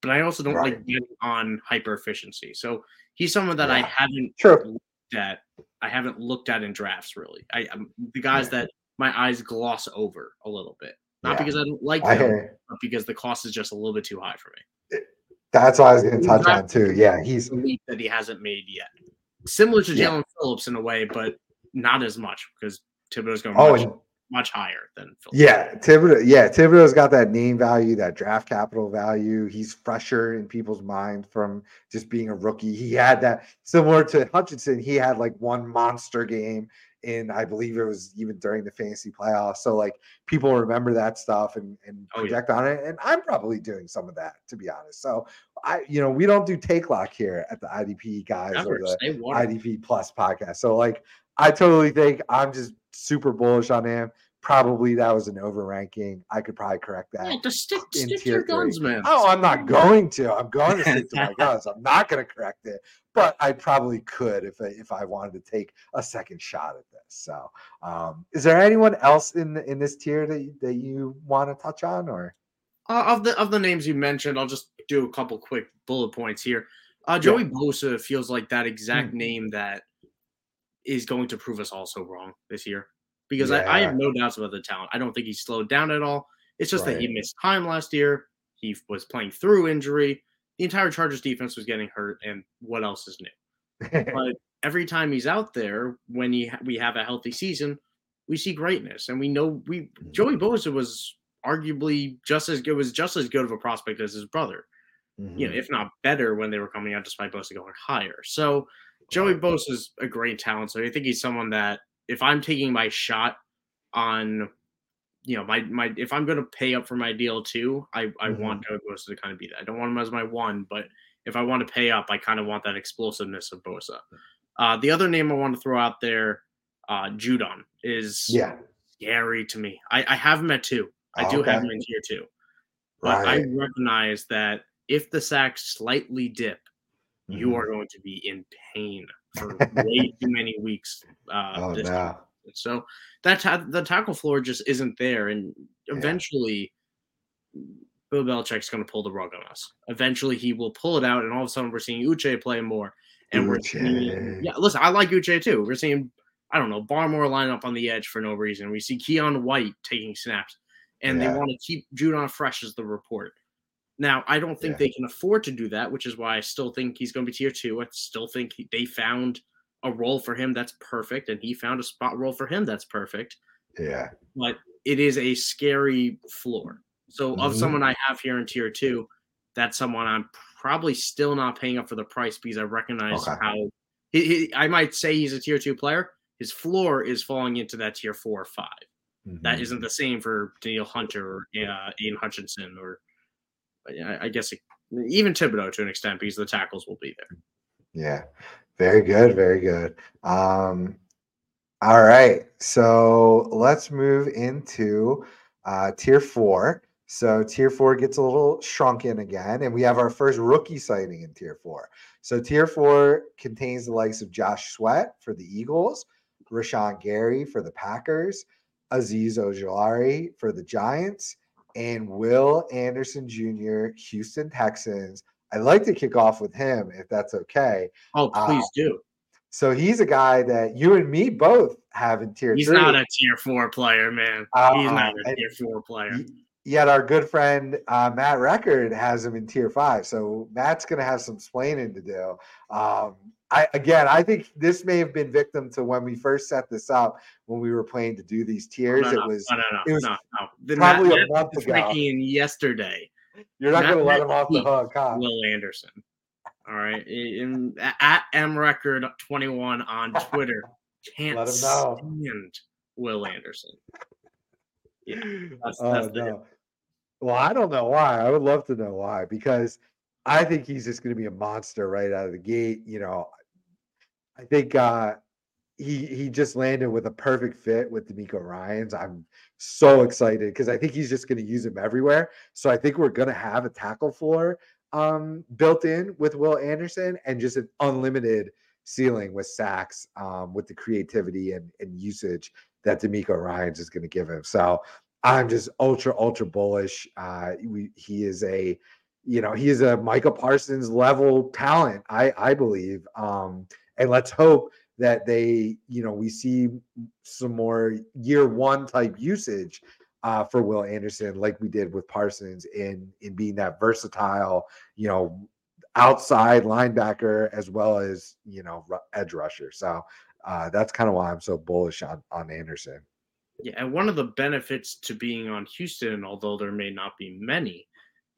but I also don't Right. like betting on hyper efficiency. So he's someone that I haven't True. looked at. I haven't looked at in drafts really. I, I'm the guys Yeah. that my eyes gloss over a little bit. Not Yeah. because I don't like them, but because the cost is just a little bit too high for me. That's what I was going to touch on too. Yeah. He's that he hasn't made yet. Similar to Yeah. Jaelan Phillips in a way, but not as much because Thibodeaux's going oh much, and much higher than Phillips. Yeah, Thibodeaux. Yeah, Thibodeaux's got that name value, that draft capital value. He's fresher in people's mind from just being a rookie. He had that similar to Hutchinson. He had like one monster game in, I believe it was even during the fantasy playoffs. So like people remember that stuff and and Oh, yeah. project on it. And I'm probably doing some of that to be honest. So I, you know, we don't do take lock here at the IDP guys Never or the. IDP Plus podcast. So like I totally think I'm just super bullish on him. Probably that was an overranking. I could probably correct that. Yeah, just stick, stick to your three. guns, man. Oh, I'm not going to. I'm going to stick to my guns. I'm not going to correct it, but I probably could if I, if I wanted to take a second shot at this. So, um, is there anyone else in the, in this tier that you, that you want to touch on, or Uh, of the of the names you mentioned, I'll just do a couple quick bullet points here. Uh, Joey Bosa feels like that exact Hmm. name that is going to prove us all so wrong this year because I, I have no doubts about the talent. I don't think he's slowed down at all. It's just that he missed time last year. He was playing through injury. The entire Chargers defense was getting hurt, and what else is new? But every time he's out there, when he, we have a healthy season, we see greatness, and we know we Joey Bosa was arguably just as good was just as good of a prospect as his brother you know, Mhm. if not better when they were coming out, despite Bosa going higher. So Joey Bosa is a great talent. So I think he's someone that if I'm taking my shot on, you know, my my if I'm going to pay up for my deal too, I I want Joey Bosa to kind of be that. I don't want him as my one, but if I want to pay up, I kind of want that explosiveness of Bosa. Uh, the other name I want to throw out there, uh, Judon, is yeah, scary to me. I, I have him at two. I do Okay. have him in tier two. But right. I recognize that if the sacks slightly dip, you Mhm. are going to be in pain for way too many weeks. Uh, Oh no. So that ta- the tackle floor just isn't there, and Yeah. eventually, Bill Belichick's going to pull the rug on us. Eventually, he will pull it out, and all of a sudden, we're seeing Uche play more, and we're seeing, yeah. Listen, I like Uche too. We're seeing I don't know Barmore line up on the edge for no reason. We see Keion White taking snaps, and Yeah. they want to keep Judon fresh as the report. Now, I don't think Yeah. they can afford to do that, which is why I still think he's going to be tier two. I still think he, they found a role for him that's perfect, and he found a spot role for him that's perfect. yeah, But it is a scary floor. So, of Mhm. someone I have here in tier two, that's someone I'm probably still not paying up for the price because I recognize Okay. how he, he, I might say he's a tier two player. His floor is falling into that tier four or five. That Mhm. isn't the same for Danielle Hunter or uh, Aidan Hutchinson or I, guess even Thibodeaux to an extent because the tackles will be there. Yeah. Very good. Very good. Um, all right. So let's move into uh, tier four. So tier four gets a little shrunken again, and we have our first rookie sighting in tier four. So tier four contains the likes of Josh Sweat for the Eagles, Rashan Gary for the Packers, Azeez Ojulari for the Giants, and Will Anderson Jr., Houston Texans. I'd like to kick off with him if that's okay. Oh, please uh, do. So he's a guy that you and me both have in tier he's three. He's not a tier four player, man. Uh, he's not a tier four player. Yet our good friend uh, Matt Record has him in tier five. So Matt's going to have some splaining to do. Um, I again, I think this may have been victim to when we first set this up when we were planning to do these tiers. No, no, it was no, no, no, it was no, no. The probably Matt, a month ago. Drinking yesterday. You're not going to let him off the hook, huh? Will Anderson. All right, in, at M Record 21 on Twitter. Can't let him know. stand Will Anderson. Yeah, that's, oh, that's no. Well, I don't know why. I would love to know why because I think he's just going to be a monster right out of the gate. You know, I think uh, he he just landed with a perfect fit with DeMeco Ryans. I'm so excited because I think he's just going to use him everywhere. So I think we're going to have a tackle floor um, built in with Will Anderson and just an unlimited ceiling with sacks um, with the creativity and, and usage that DeMeco Ryans is going to give him. So I'm just ultra ultra bullish. Uh, we, he is a you know, he is a Micah Parsons level talent, I I believe. Um, and let's hope that they, you know, we see some more year one type usage uh, for Will Anderson, like we did with Parsons, in in being that versatile, you know, outside linebacker as well as you know edge rusher. So uh, that's kind of why I'm so bullish on on Anderson. Yeah, and one of the benefits to being on Houston, although there may not be many,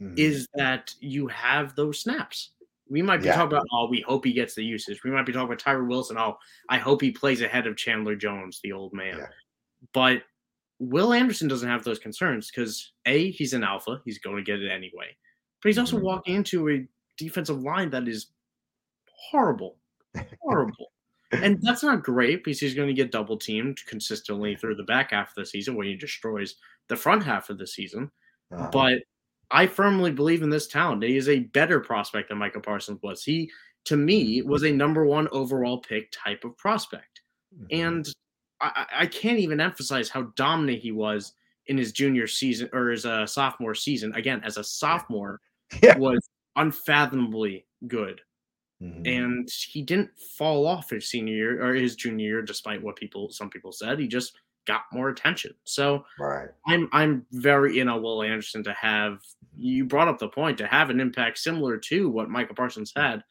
mm-hmm. is that you have those snaps. We might be yeah. talking about, oh, we hope he gets the usage. We might be talking about Tyree Wilson. Oh, I hope he plays ahead of Chandler Jones, the old man. Yeah. But Will Anderson doesn't have those concerns because A, he's an alpha. He's going to get it anyway. But he's also mm-hmm. walking into a defensive line that is horrible. Horrible. And that's not great because he's going to get double teamed consistently through the back half of the season when he destroys the front half of the season. Uh-huh. But I firmly believe in this talent. He is a better prospect than Micah Parsons was. He, to me, was a number one overall pick type of prospect. Mm-hmm. And I, I, can't even emphasize how dominant he was in his junior season or his uh, sophomore season. Again, as a sophomore, yeah. was unfathomably good. Mm-hmm. And he didn't fall off his senior year or his junior year, despite what people some people said. He just got more attention. So right. I'm I'm very in a Will Anderson to have you brought up the point to have an impact similar to what Micah Parsons had.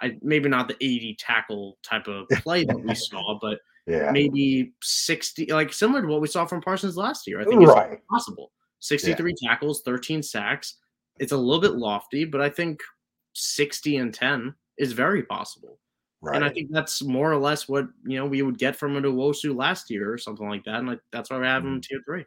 I maybe not the 80 tackle type of play that we saw, but yeah. maybe 60 like similar to what we saw from Parsons last year. I think it's right. possible. 63 yeah. tackles, 13 sacks. It's a little bit lofty, but I think 60 and 10 is very possible. Right. And I think that's more or less what you know we would get from a Nwosu last year or something like that. And like, that's why we have him in mm. tier three.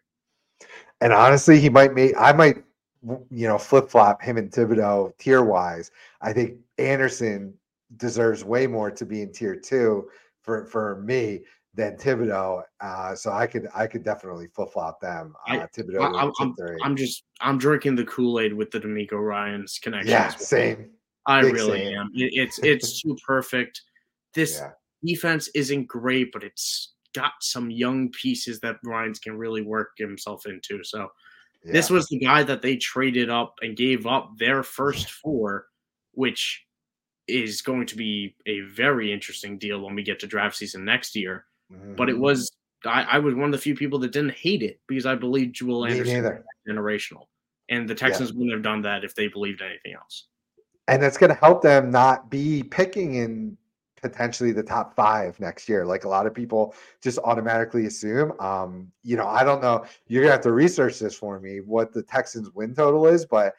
And honestly, he might make I might you know flip flop him and Thibodeaux tier wise. I think Anderson deserves way more to be in tier two for for me than Thibodeaux. Uh, so I could I could definitely flip flop them. Uh, I, Thibodeaux. I, I'm, I'm, just I'm drinking the Kool Aid with the DeMeco Ryans connection. Yeah, same. I Big really same. am. It, it's it's too perfect. This yeah. defense isn't great, but it's got some young pieces that Ryans can really work himself into. So yeah. this was the guy that they traded up and gave up their first four, which is going to be a very interesting deal when we get to draft season next year. Mm-hmm. But it mm-hmm. was I, I, was one of the few people that didn't hate it because I believe Will Anderson generational. And the Texans yeah. wouldn't have done that if they believed anything else and it's going to help them not be picking in potentially the top five next year, like a lot of people just automatically assume. Um, you know, I don't know. You're gonna have to research this for me what the Texans win total is, but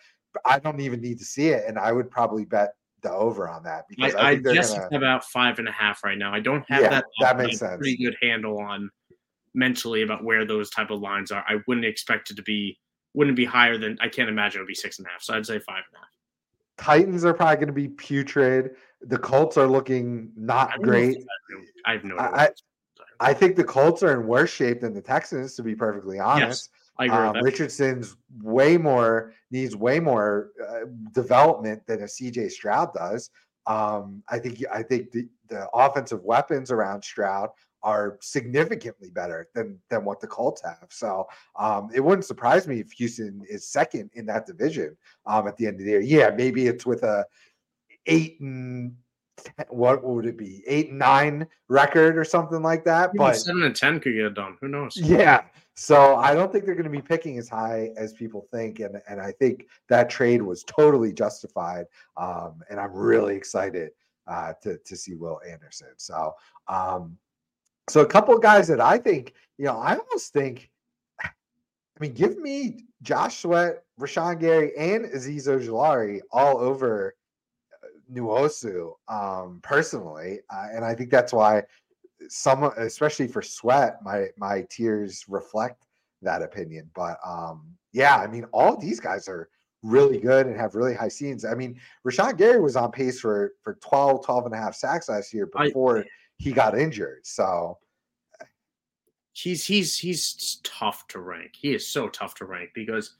I don't even need to see it, and I would probably bet the over on that because I, I, I guess gonna... it's about five and a half right now. I don't have yeah, that. That makes sense. Pretty good handle on mentally about where those type of lines are. I wouldn't expect it to be wouldn't be higher than I can't imagine it would be six and a half. So I'd say five and a half. Titans are probably going to be putrid. The Colts are looking not I great. I have no I, I, think the Colts are in worse shape than the Texans, to be perfectly honest. I agree. Um, Richardson's way more needs way more uh, development than a CJ Stroud does. Um, I think I think the, the offensive weapons around Stroud are significantly better than than what the Colts have. So um, it wouldn't surprise me if Houston is second in that division um, at the end of the year. Yeah, maybe it's with a eight and what would it be eight and nine record or something like that. Maybe but seven and ten could get it done. Who knows? Yeah. So I don't think they're going to be picking as high as people think, and and I think that trade was totally justified. Um, and I'm really excited uh, to to see Will Anderson. So um, so a couple of guys that I think, you know, I almost think, I mean, give me Josh Sweat, Rashan Gary, and Azeez Ojulari all over Nwosu um, personally, uh, and I think that's why some, especially for Sweat, my my tiers reflect that opinion. But um, yeah, I mean, all these guys are really good and have really high scenes. I mean, Rashan Gary was on pace for for 12, 12 and a half sacks last year before I, he got injured. So he's he's he's tough to rank. He is so tough to rank because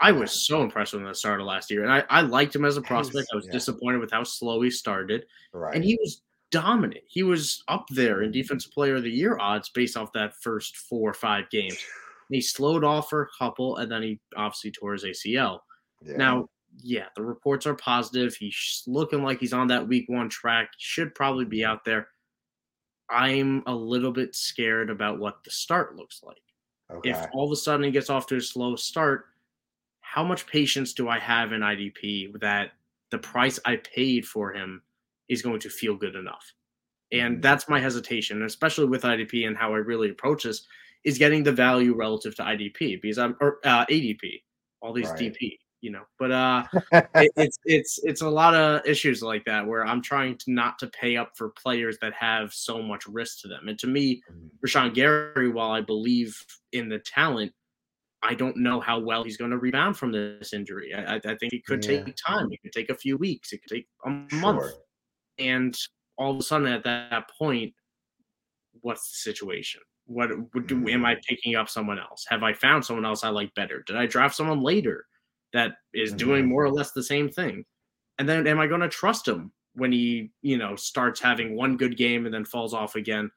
I was so impressed with him at the start of last year, and I, I liked him as a prospect. I was yeah. disappointed with how slow he started, right. and he was dominant. He was up there in defensive player of the year odds based off that first four or five games. he slowed off for a couple, and then he obviously tore his ACL. Yeah. Now, yeah, the reports are positive. He's looking like he's on that week one track. Should probably be out there. I'm a little bit scared about what the start looks like. Okay. If all of a sudden he gets off to a slow start, how much patience do I have in IDP that the price I paid for him is going to feel good enough? And mm-hmm. that's my hesitation, especially with IDP and how I really approach this, is getting the value relative to IDP because I'm or uh, ADP, all these right. DP you know. But uh, it, it's it's it's a lot of issues like that where I'm trying to not to pay up for players that have so much risk to them. And to me, mm-hmm. Rashan Gary, while I believe in the talent, I don't know how well he's going to rebound from this injury. I, I think it could yeah. take time. It could take a few weeks. It could take a sure. month. And all of a sudden, at that, point, what's the situation? What do, am. I picking up someone else? Have I found someone else I like better? Did I draft someone later? That is doing mm-hmm. more or less the same thing. And then am I going to trust him when he, you know, starts having one good game and then falls off again?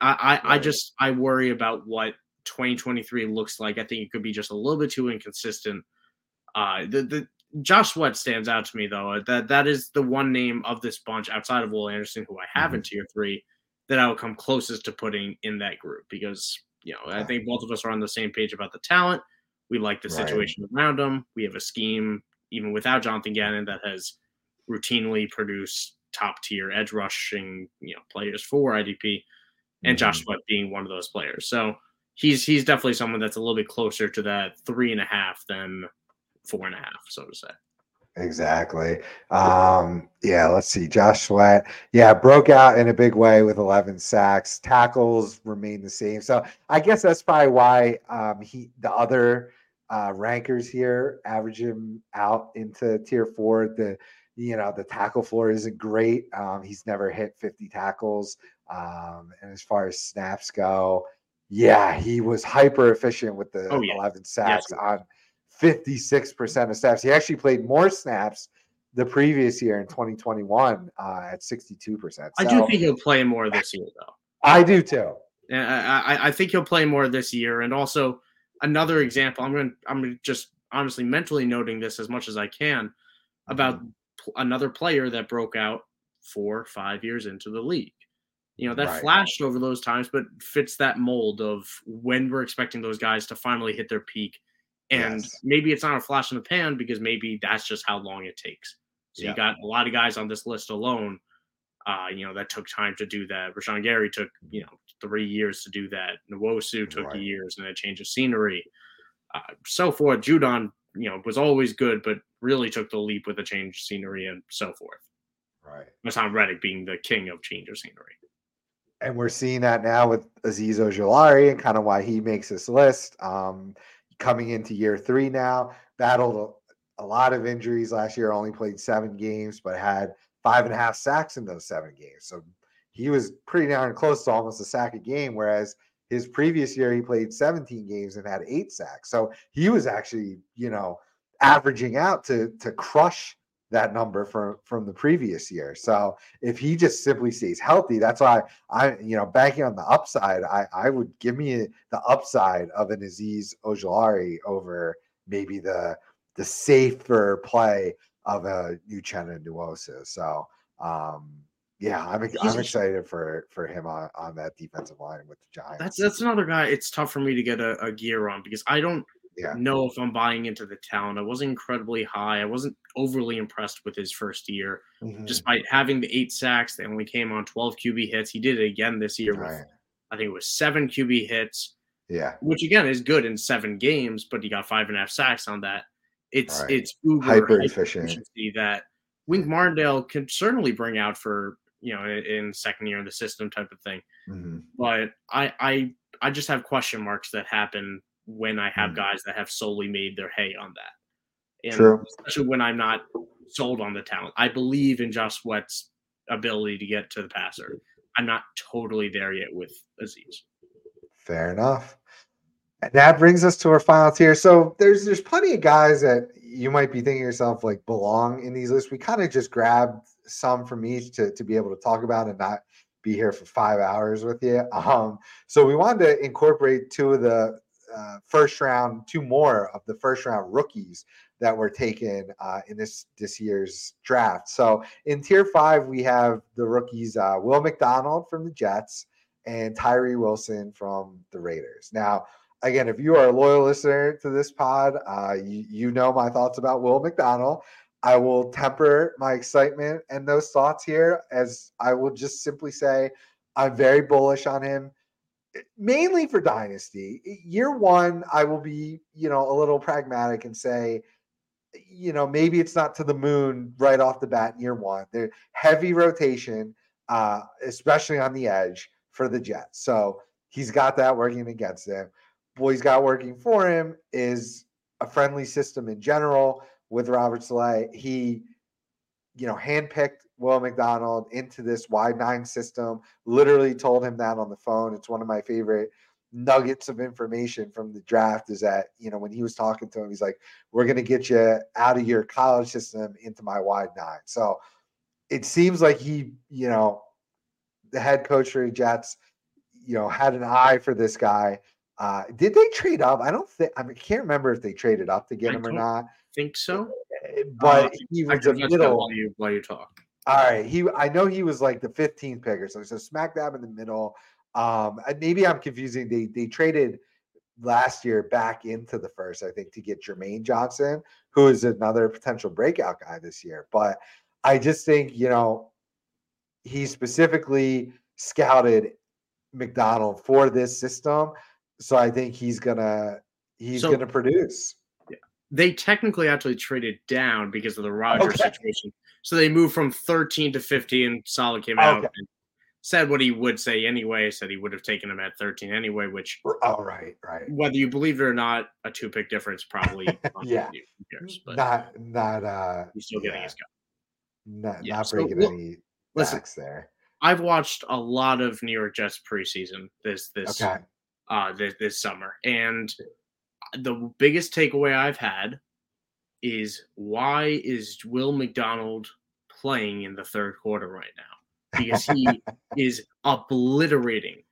I, I. I just I worry about what 2023 looks like. I think it could be just a little bit too inconsistent. Uh, the the Josh Sweat stands out to me though. That that is the one name of this bunch outside of Will Anderson who I have mm-hmm. in tier three that I will come closest to putting in that group because you know I think both of us are on the same page about the talent. We like the situation right. around him. We have a scheme, even without Jonathan Gannon, that has routinely produced top tier edge rushing, you know, players for IDP, and mm-hmm. Josh Sweat being one of those players. So he's he's definitely someone that's a little bit closer to that three and a half than four and a half, so to say. Exactly. Um, yeah, let's see. Josh Sweat, yeah, broke out in a big way with 11 sacks. Tackles remain the same. So I guess that's probably why um, he the other uh, rankers here average him out into tier four. The you know the tackle floor isn't great. Um, he's never hit 50 tackles. Um, and as far as snaps go, yeah, he was hyper efficient with the oh, yeah. 11 sacks yes. on 56% of snaps. He actually played more snaps the previous year in 2021 uh, at 62%. So, I do think he'll play more this year, though. I do too. I, I, I think he'll play more this year. And also, another example, I'm going to, I'm just honestly mentally noting this as much as I can about mm-hmm. another player that broke out four, five years into the league. You know, that right. flashed over those times, but fits that mold of when we're expecting those guys to finally hit their peak and yes. maybe it's not a flash in the pan because maybe that's just how long it takes. So yeah. you got a lot of guys on this list alone, uh, you know, that took time to do that. Rashan Gary took, you know, three years to do that. Nwosu took right. years and a change of scenery. Uh, so forth. Judon, you know, was always good, but really took the leap with a change of scenery and so forth. Right. Haason Reddick being the king of change of scenery. And we're seeing that now with Azeez Ojulari and kind of why he makes this list. Um, coming into year three now. Battled a, a lot of injuries last year, only played seven games, but had five and a half sacks in those seven games. So he was pretty darn close to almost a sack a game. Whereas His previous year, he played 17 games and had eight sacks. So he was actually, you know, averaging out to to crush that number from from the previous year. So if he just simply stays healthy, that's why I, you know, banking on the upside, I I would give me the upside of an Azeez Ojulari over maybe the the safer play of a Uchenna Nwosu. So um yeah, I'm I'm excited for for him on, on that defensive line with the Giants. That's that's another guy. It's tough for me to get a, a gear on because I don't yeah. know if I'm buying into the talent. I wasn't incredibly high. I wasn't overly impressed with his first year. Mm-hmm. Despite having the eight sacks, they only came on 12 QB hits. He did it again this year right. with, I think it was seven QB hits. Yeah. Which again is good in seven games, but he got five and a half sacks on that. It's right. it's uber hyper efficient that Wink Martindale can certainly bring out for you know in second year in the system type of thing. Mm-hmm. But I I I just have question marks that happen when I have mm. guys that have solely made their hay on that. And True. especially when I'm not sold on the talent. I believe in Josh Sweat's ability to get to the passer. I'm not totally there yet with Azeez. Fair enough. And that brings us to our final tier. So there's there's plenty of guys that you might be thinking yourself like belong in these lists. We kind of just grabbed some for me to, to be able to talk about and not be here for five hours with you. Um, so we wanted to incorporate two of the uh, first round, two more of the first round rookies that were taken uh, in this this year's draft. So in tier five, we have the rookies uh, Will McDonald from the Jets and Tyree Wilson from the Raiders. Now, again, if you are a loyal listener to this pod, uh, you, you know my thoughts about Will McDonald. I will temper my excitement and those thoughts here as I will just simply say I'm very bullish on him mainly for dynasty. Year one, I will be, you know, a little pragmatic and say, you know, maybe it's not to the moon right off the bat in year one. They're heavy rotation, uh, especially on the edge for the Jets. So he's got that working against him. What he's got working for him is a friendly system in general with Robert Saleh. He, you know, handpicked Will McDonald into this wide nine system. Literally told him that on the phone. It's one of my favorite nuggets of information from the draft is that, you know, when he was talking to him, he's like, we're going to get you out of your college system into my wide nine. So it seems like he, you know, the head coach for the Jets, you know, had an eye for this guy. Uh, did they trade up? I don't think I, mean, I can't remember if they traded up to get I him or not. Think so, eh, but uh, he was a middle. While you while you talk, all right, he I know he was like the 15th picker, so so smack dab in the middle. Um, maybe I'm confusing. They they traded last year back into the first, I think, to get Jermaine Johnson, who is another potential breakout guy this year. But I just think you know he specifically scouted McDonald for this system, so I think he's gonna he's so, gonna produce. Yeah. They technically actually traded down because of the Rodgers okay. situation. So they moved from 13 to 15. and Saleh came out okay. and said what he would say anyway. Said he would have taken him at 13 anyway, which all right, right, right. Whether you believe it or not, a two pick difference probably yeah. But not not uh he's still getting yeah. his cut. Not, yeah, not breaking so, any listen, there. I've watched a lot of New York Jets preseason this this okay. Uh this, this summer. And the biggest takeaway I've had is why is Will McDonald playing in the third quarter right now? Because he is obliterating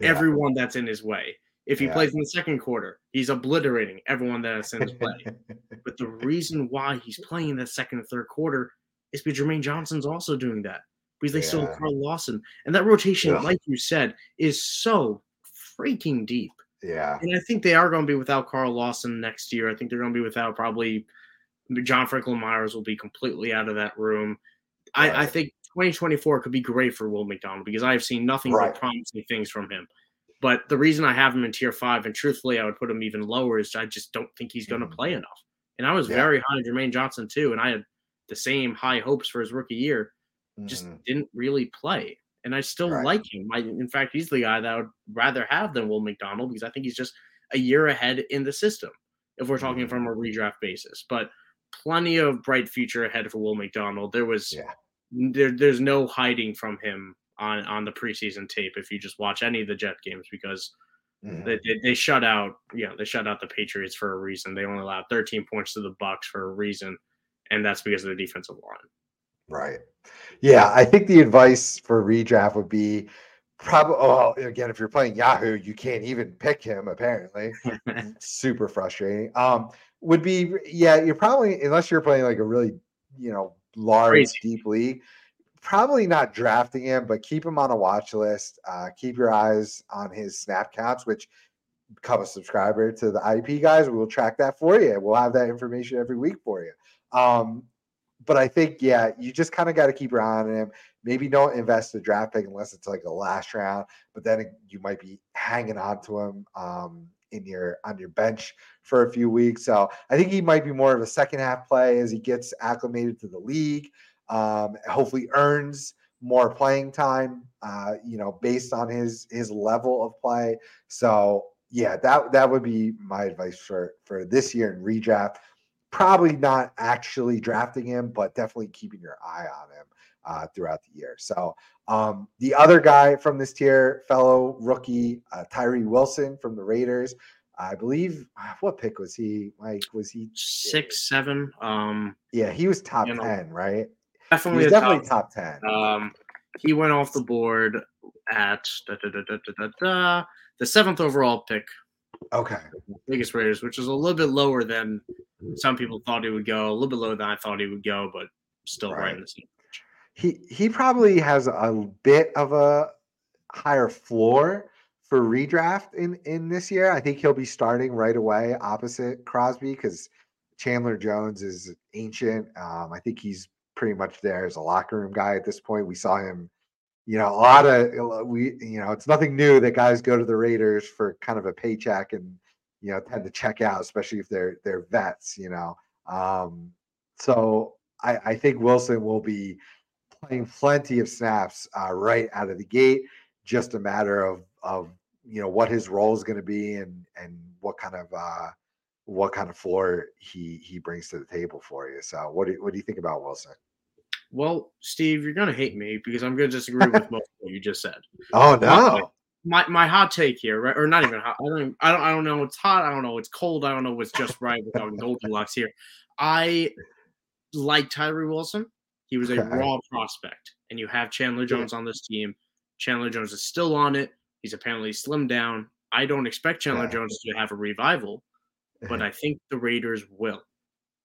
yeah. everyone that's in his way. If he yeah. plays in the second quarter, he's obliterating everyone that's in his way. but the reason why he's playing in the second and third quarter is because Jermaine Johnson's also doing that. Because they yeah. still have Carl Lawson. And that rotation, like you said, is so freaking deep. Yeah. And I think they are going to be without Carl Lawson next year. I think they're going to be without probably John Franklin Myers will be completely out of that room. Right. I, I, think 2024 could be great for Will McDonald because I have seen nothing right. but promising things from him. But the reason I have him in tier five, and truthfully, I would put him even lower, is I just don't think he's going to mm-hmm. play enough. And I was yeah. very high on Jermaine Johnson too, and I had the same high hopes for his rookie year. Just mm. didn't really play, and I still right. like him. I, in fact, he's the guy that I would rather have than Will McDonald because I think he's just a year ahead in the system if we're talking mm. from a redraft basis. But plenty of bright future ahead for Will McDonald. There was yeah. there, there's no hiding from him on on the preseason tape if you just watch any of the Jet games because Mm-hmm. They, they, they shut out, you know, they shut out the Patriots for a reason. They only allowed 13 points to the Bucks for a reason, and that's because of the defensive line. Right. Yeah, I think the advice for redraft would be probably. Oh, again, if you're playing Yahoo, you can't even pick him. Apparently, super frustrating. Um, would be yeah, you're probably unless you're playing like a really you know large Crazy. deep league probably not drafting him, but keep him on a watch list. Uh, keep your eyes on his snap counts, which become a subscriber to the IP guys. We'll track that for you. We'll have that information every week for you. Um, but I think, yeah, you just kind of got to keep your eye on him. Maybe don't invest a draft pick unless it's like a last round, but then you might be hanging on to him um, in your on your bench for a few weeks. So I think he might be more of a second half play as he gets acclimated to the league um, hopefully earns more playing time, uh, you know, based on his his level of play. So yeah, that that would be my advice for for this year in redraft. Probably not actually drafting him, but definitely keeping your eye on him uh, throughout the year. So um, the other guy from this tier, fellow rookie uh, Tyree Wilson from the Raiders. I believe uh, what pick was he? Like was he six, seven? Um, yeah, he was top ten, know, right? Definitely, definitely top, top, ten. Um, he went off the board at da, da, da, the seventh overall pick. Okay. Biggest Raiders, which is a little bit lower than some people thought he would go, a little bit lower than I thought he would go, but still right, right in the same. He he probably has a bit of a higher floor for redraft in in this year. I think he'll be starting right away opposite Crosby because Chandler Jones is ancient. Um, I think he's pretty much there as a locker room guy at this point. We saw him, you know, a lot of we, you know, it's nothing new that guys go to the Raiders for kind of a paycheck and you know tend to check out, especially if they're they're vets, you know. Um, so I, I think Wilson will be playing plenty of snaps uh, right out of the gate. Just a matter of of you know what his role is going to be and and what kind of uh, what kind of floor he he brings to the table for you. So what do you, what do you think about Wilson? Well, Steve, you're gonna hate me because I'm gonna disagree with most of what you just said. Oh no. My, my hot take here, right? Or not even hot. I don't even, I don't I don't know what's hot. I don't know what's cold. I don't know what's just right without Goldilocks here. I like Tyree Wilson. He was a raw prospect, and you have Chandler Jones on this team. Chandler Jones is still on it. He's apparently slimmed down. I don't expect Chandler. Jones to have a revival, but I think the Raiders will.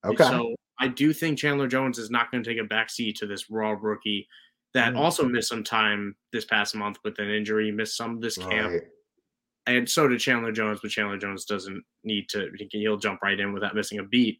Okay. So I do think Chandler Jones is not going to take a backseat to this raw rookie that mm. also missed some time this past month with an injury, missed some of this camp. Right. And so did Chandler Jones, but Chandler Jones doesn't need to. He'll jump right in without missing a beat.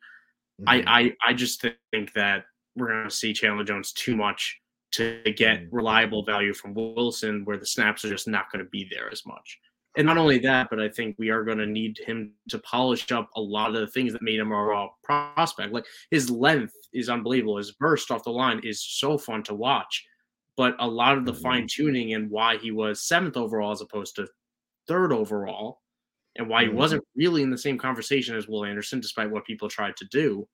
Mm. I, mm-hmm. I I just think that we're going to see Chandler Jones too much to get mm. reliable value from Wilson, where the snaps are just not going to be there as much. And not only that, but I think we are going to need him to polish up a lot of the things that made him a raw prospect. Like his length is unbelievable. His burst off the line is so fun to watch. But a lot of the mm-hmm. fine tuning and why he was seventh overall as opposed to third overall, and why he mm-hmm. wasn't really in the same conversation as Will Anderson, despite what people tried to do,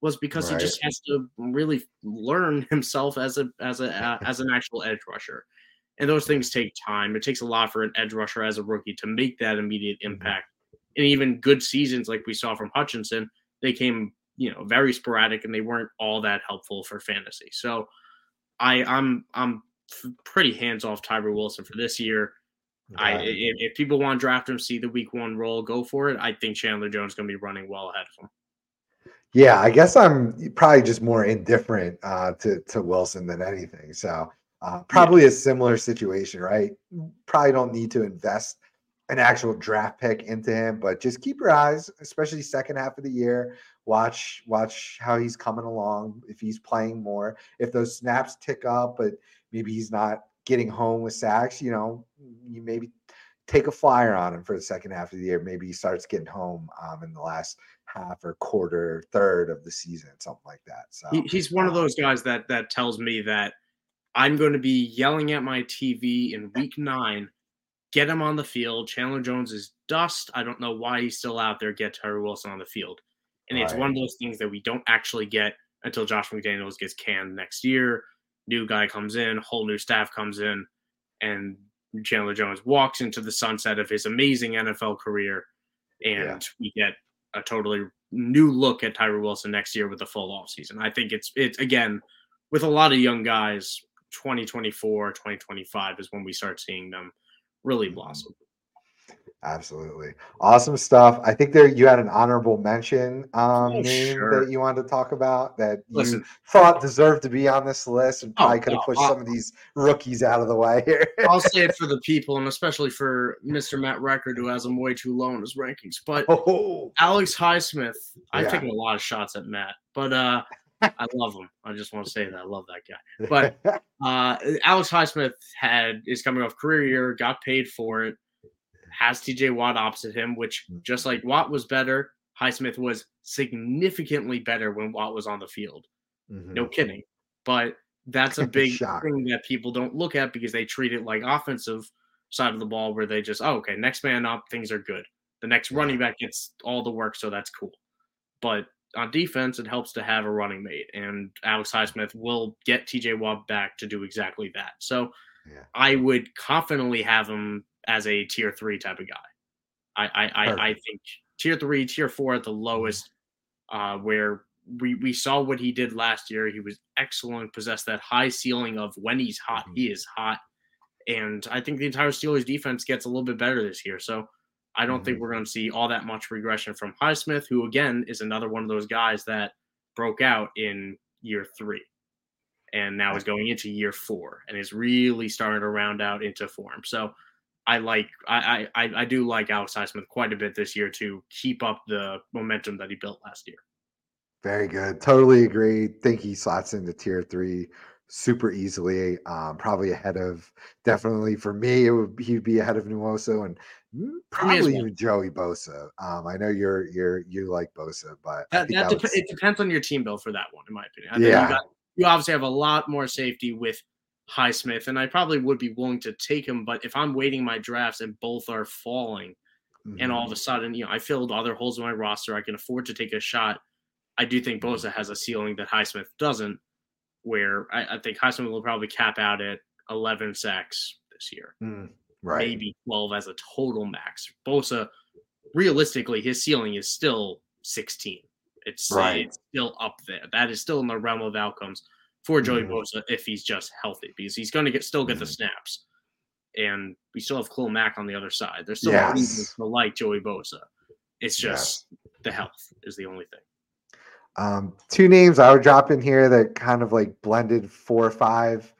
was because right. he just has to really learn himself as a as a as an actual edge rusher. And those things take time. It takes a lot for an edge rusher as a rookie to make that immediate mm-hmm. impact. And even good seasons like we saw from Hutchinson, they came, you know, very sporadic and they weren't all that helpful for fantasy. So I I'm I'm pretty hands off Tyree Wilson for this year. I if, if, people want to draft him, see the week one role, go for it. I think Chandler Jones is going to be running well ahead of him. Yeah, I guess I'm probably just more indifferent uh, to to Wilson than anything. So uh, probably a similar situation, right? Probably don't need to invest an actual draft pick into him, but just keep your eyes, especially second half of the year. Watch watch how he's coming along. If he's playing more, if those snaps tick up, but maybe he's not getting home with sacks, you know, you maybe take a flyer on him for the second half of the year. Maybe he starts getting home um, in the last half or quarter, third of the season, something like that. So he, he's one of those guys that that tells me that I'm going to be yelling at my TV in week nine. Get him on the field. Chandler Jones is dust. I don't know why he's still out there. Get Tyree Wilson on the field. And it's one of those things that we don't actually get until Josh McDaniels gets canned next year. New guy comes in, whole new staff comes in, and Chandler Jones walks into the sunset of his amazing NFL career, and yeah. we get a totally new look at Tyree Wilson next year with a full off season. I think it's it's again with a lot of young guys. 2024, 2025 is when we start seeing them really mm-hmm. Absolutely. Awesome stuff. I think there you had an honorable mention um, oh, name sure. that you wanted to talk about that Listen, you thought deserved to be on this list and probably oh, could have pushed some of these rookies out of the way here. I'll say it for the people and especially for Mr. Matt Record, who has them way too low in his rankings. But oh. Alex Highsmith, I've yeah. taken a lot of shots at Matt, but uh I love him. I just want to say that I love that guy. But uh Alex Highsmith had is coming off career year, got paid for it has TJ Watt opposite him, which mm. just like Watt was better, Highsmith was significantly better when Watt was on the field. Mm-hmm. No kidding. But that's a big thing that people don't look at because they treat it like offensive side of the ball where they just, oh, okay, next man up, things are good. The next running back gets all the work, so that's cool. But on defense, it helps to have a running mate, and Alex Highsmith will get TJ Watt back to do exactly that. So yeah. I would confidently have him as a tier three type of guy. I I, I, I think tier three, tier four at the mm-hmm. lowest, uh, where we we saw what he did last year. He was excellent, possessed that high ceiling of when he's hot, mm-hmm. he is hot. And I think the entire Steelers defense gets a little bit better this year. So I don't mm-hmm. think we're going to see all that much regression from Highsmith, who again is another one of those guys that broke out in year three and now is going into year four and is really starting to round out into form. So I like I, I I do like Alex Highsmith quite a bit this year to keep up the momentum that he built last year. Very good. Totally agree. Think he slots into tier three super easily. Um, probably ahead of definitely for me, it would he'd be ahead of Nwosu and probably even Joey Bosa. Um, I know you're you're you like Bosa, but that, that, that dep- it depends on your team build for that one, in my opinion. I yeah. You, got, you obviously have a lot more safety with Highsmith, and I probably would be willing to take him. But if I'm waiting my drafts and both are falling, mm-hmm. and all of a mm-hmm. sudden, you know, I filled other holes in my roster, I can afford to take a shot. I do think Bosa has a ceiling that Highsmith doesn't, where I, I think Highsmith will probably cap out at 11 sacks this year, mm, right? Maybe 12 as a total max. Bosa, realistically, his ceiling is still 16. It's, right. it's still up there. That is still in the realm of outcomes for Joey mm-hmm. Bosa if he's just healthy because he's going to get still get mm-hmm. the snaps. And we still have Khalil Mack on the other side. There's still yes. reasons to like Joey Bosa. It's just yes. the health is the only thing. Um, two names I would drop in here that kind of like blended four or five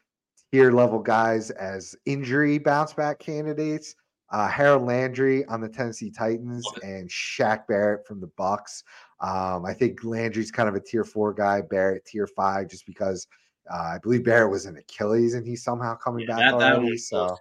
tier level guys as injury bounce back candidates. Uh, Harold Landry on the Tennessee Titans and Shaq Barrett from the Bucs. Um, I think Landry's kind of a tier four guy, Barrett tier five, just because uh, I believe Barrett was an Achilles and he's somehow coming yeah, back that, already. That so,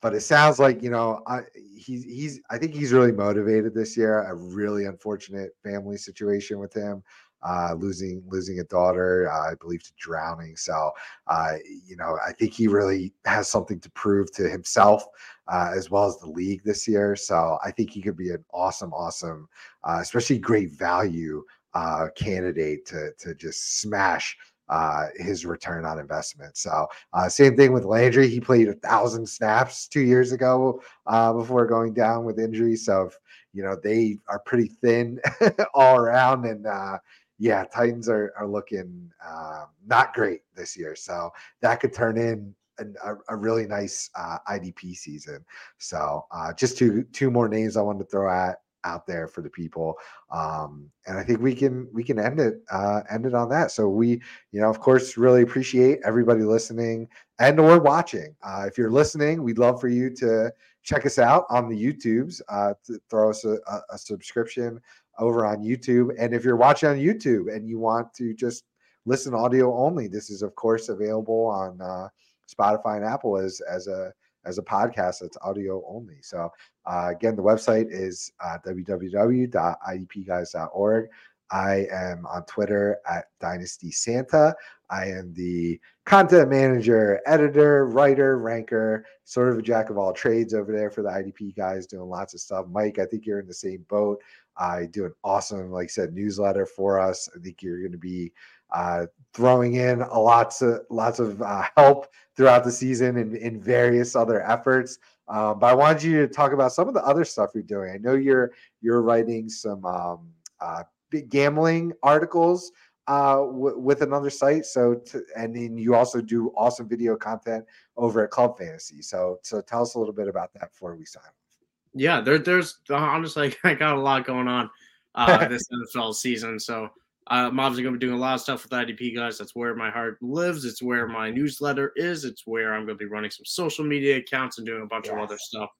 but it sounds like you know I, he's he's I think he's really motivated this year. A really unfortunate family situation with him. Uh, losing losing a daughter, uh, I believe, to drowning. So, uh, you know, I think he really has something to prove to himself uh, as well as the league this year. So I think he could be an awesome, awesome, uh, especially great value uh, candidate to to just smash uh, his return on investment. So uh, same thing with Landry. He played a thousand snaps two years ago uh, before going down with injury. So if, you know they are pretty thin all around, and uh, yeah, Titans are are looking uh, not great this year. So that could turn in a, a, really nice uh, IDP season. So uh, just two two more names I wanted to throw at out there for the people, um, and I think we can we can end it uh, end it on that. So we you know of course really appreciate everybody listening and or watching. Uh, if you're listening, we'd love for you to check us out on the YouTubes. Uh, throw us a, a subscription over on YouTube, and if you're watching on YouTube and you want to just listen audio only, this is of course available on uh, Spotify and Apple as as a as a podcast that's audio only. So uh, again, the website is uh, www.idpguys.org. I am on Twitter at Dynasty Santa. I am the content manager, editor, writer, ranker, sort of a jack of all trades over there for the IDP guys, doing lots of stuff. Mike, I think you're in the same boat. I do an awesome, like I said, newsletter for us. I think you're going to be uh, throwing in a lots of lots of uh, help throughout the season in, in various other efforts. Um, but I wanted you to talk about some of the other stuff you're doing. I know you're you're writing some um, uh, gambling articles uh, w- with another site. So, to, and then you also do awesome video content over at Club Fantasy. So, so tell us a little bit about that before we sign. Yeah, there, there's honestly I got a lot going on uh, this NFL season. So uh, I'm obviously going to be doing a lot of stuff with IDP guys. That's where my heart lives. It's where my newsletter is. It's where I'm going to be running some social media accounts and doing a bunch yes. of other stuff.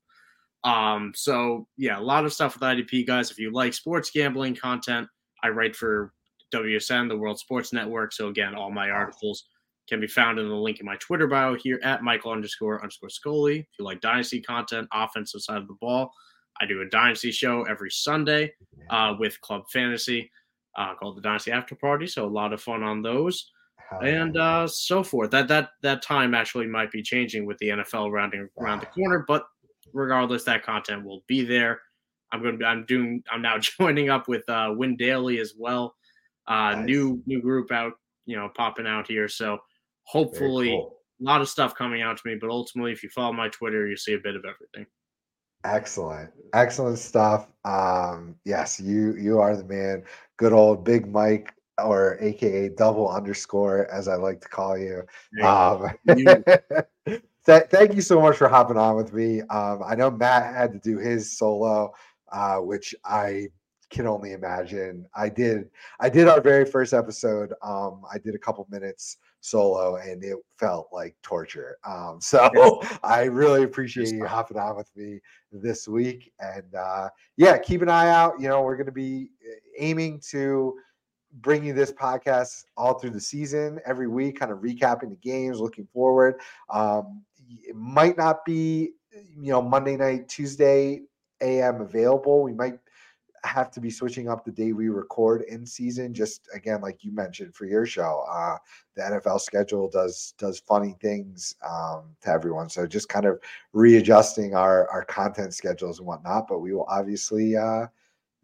Um, so yeah, a lot of stuff with IDP guys. If you like sports gambling content, I write for WSN, the World Sports Network. So again, all my articles can be found in the link in my Twitter bio here at Michael underscore underscore Sicoli. If you like dynasty content, offensive side of the ball, I do a dynasty show every Sunday uh, with Club Fantasy uh, called the Dynasty After Party. So a lot of fun on those. and uh, so forth. That that that time actually might be changing with the NFL rounding around the corner, but regardless, that content will be there. I'm going to be, I'm doing I'm now joining up with uh, Win Daily as well. Uh, nice. New new group out, you know, popping out here. So hopefully, cool. a lot of stuff coming out to me. But ultimately, if you follow my Twitter, you see a bit of everything. Excellent, excellent stuff. Um, yes, you you are the man. Good old Big Mike, or AKA double underscore, as I like to call you. Um, th- thank you so much for hopping on with me. Um, I know Matt had to do his solo, uh, which I can only imagine. I did I did our very first episode. Um, I did a couple minutes solo and it felt like torture. Um, so I really appreciate you hopping on with me this week. And uh, yeah, keep an eye out. You know, we're going to be eh, aiming to bring you this podcast all through the season every week, kind of recapping the games, looking forward. Um, it might not be, you know, Monday night, Tuesday AM available. We might have to be switching up the day we record in season. Just again, like you mentioned for your show, uh, the NFL schedule does does funny things um, to everyone. So just kind of readjusting our our content schedules and whatnot. But we will obviously, uh,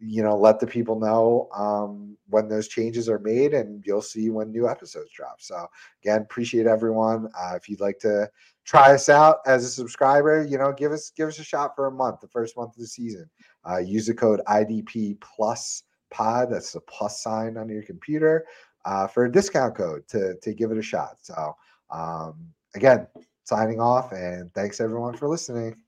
you know, let the people know um, when those changes are made, and you'll see when new episodes drop. So again, appreciate everyone. Uh, if you'd like to try us out as a subscriber, you know, give us give us a shot for a month, the first month of the season. Uh, use the code IDP plus pod. That's the plus sign on your computer uh, for a discount code to to give it a shot. So um, again, signing off, and thanks everyone for listening.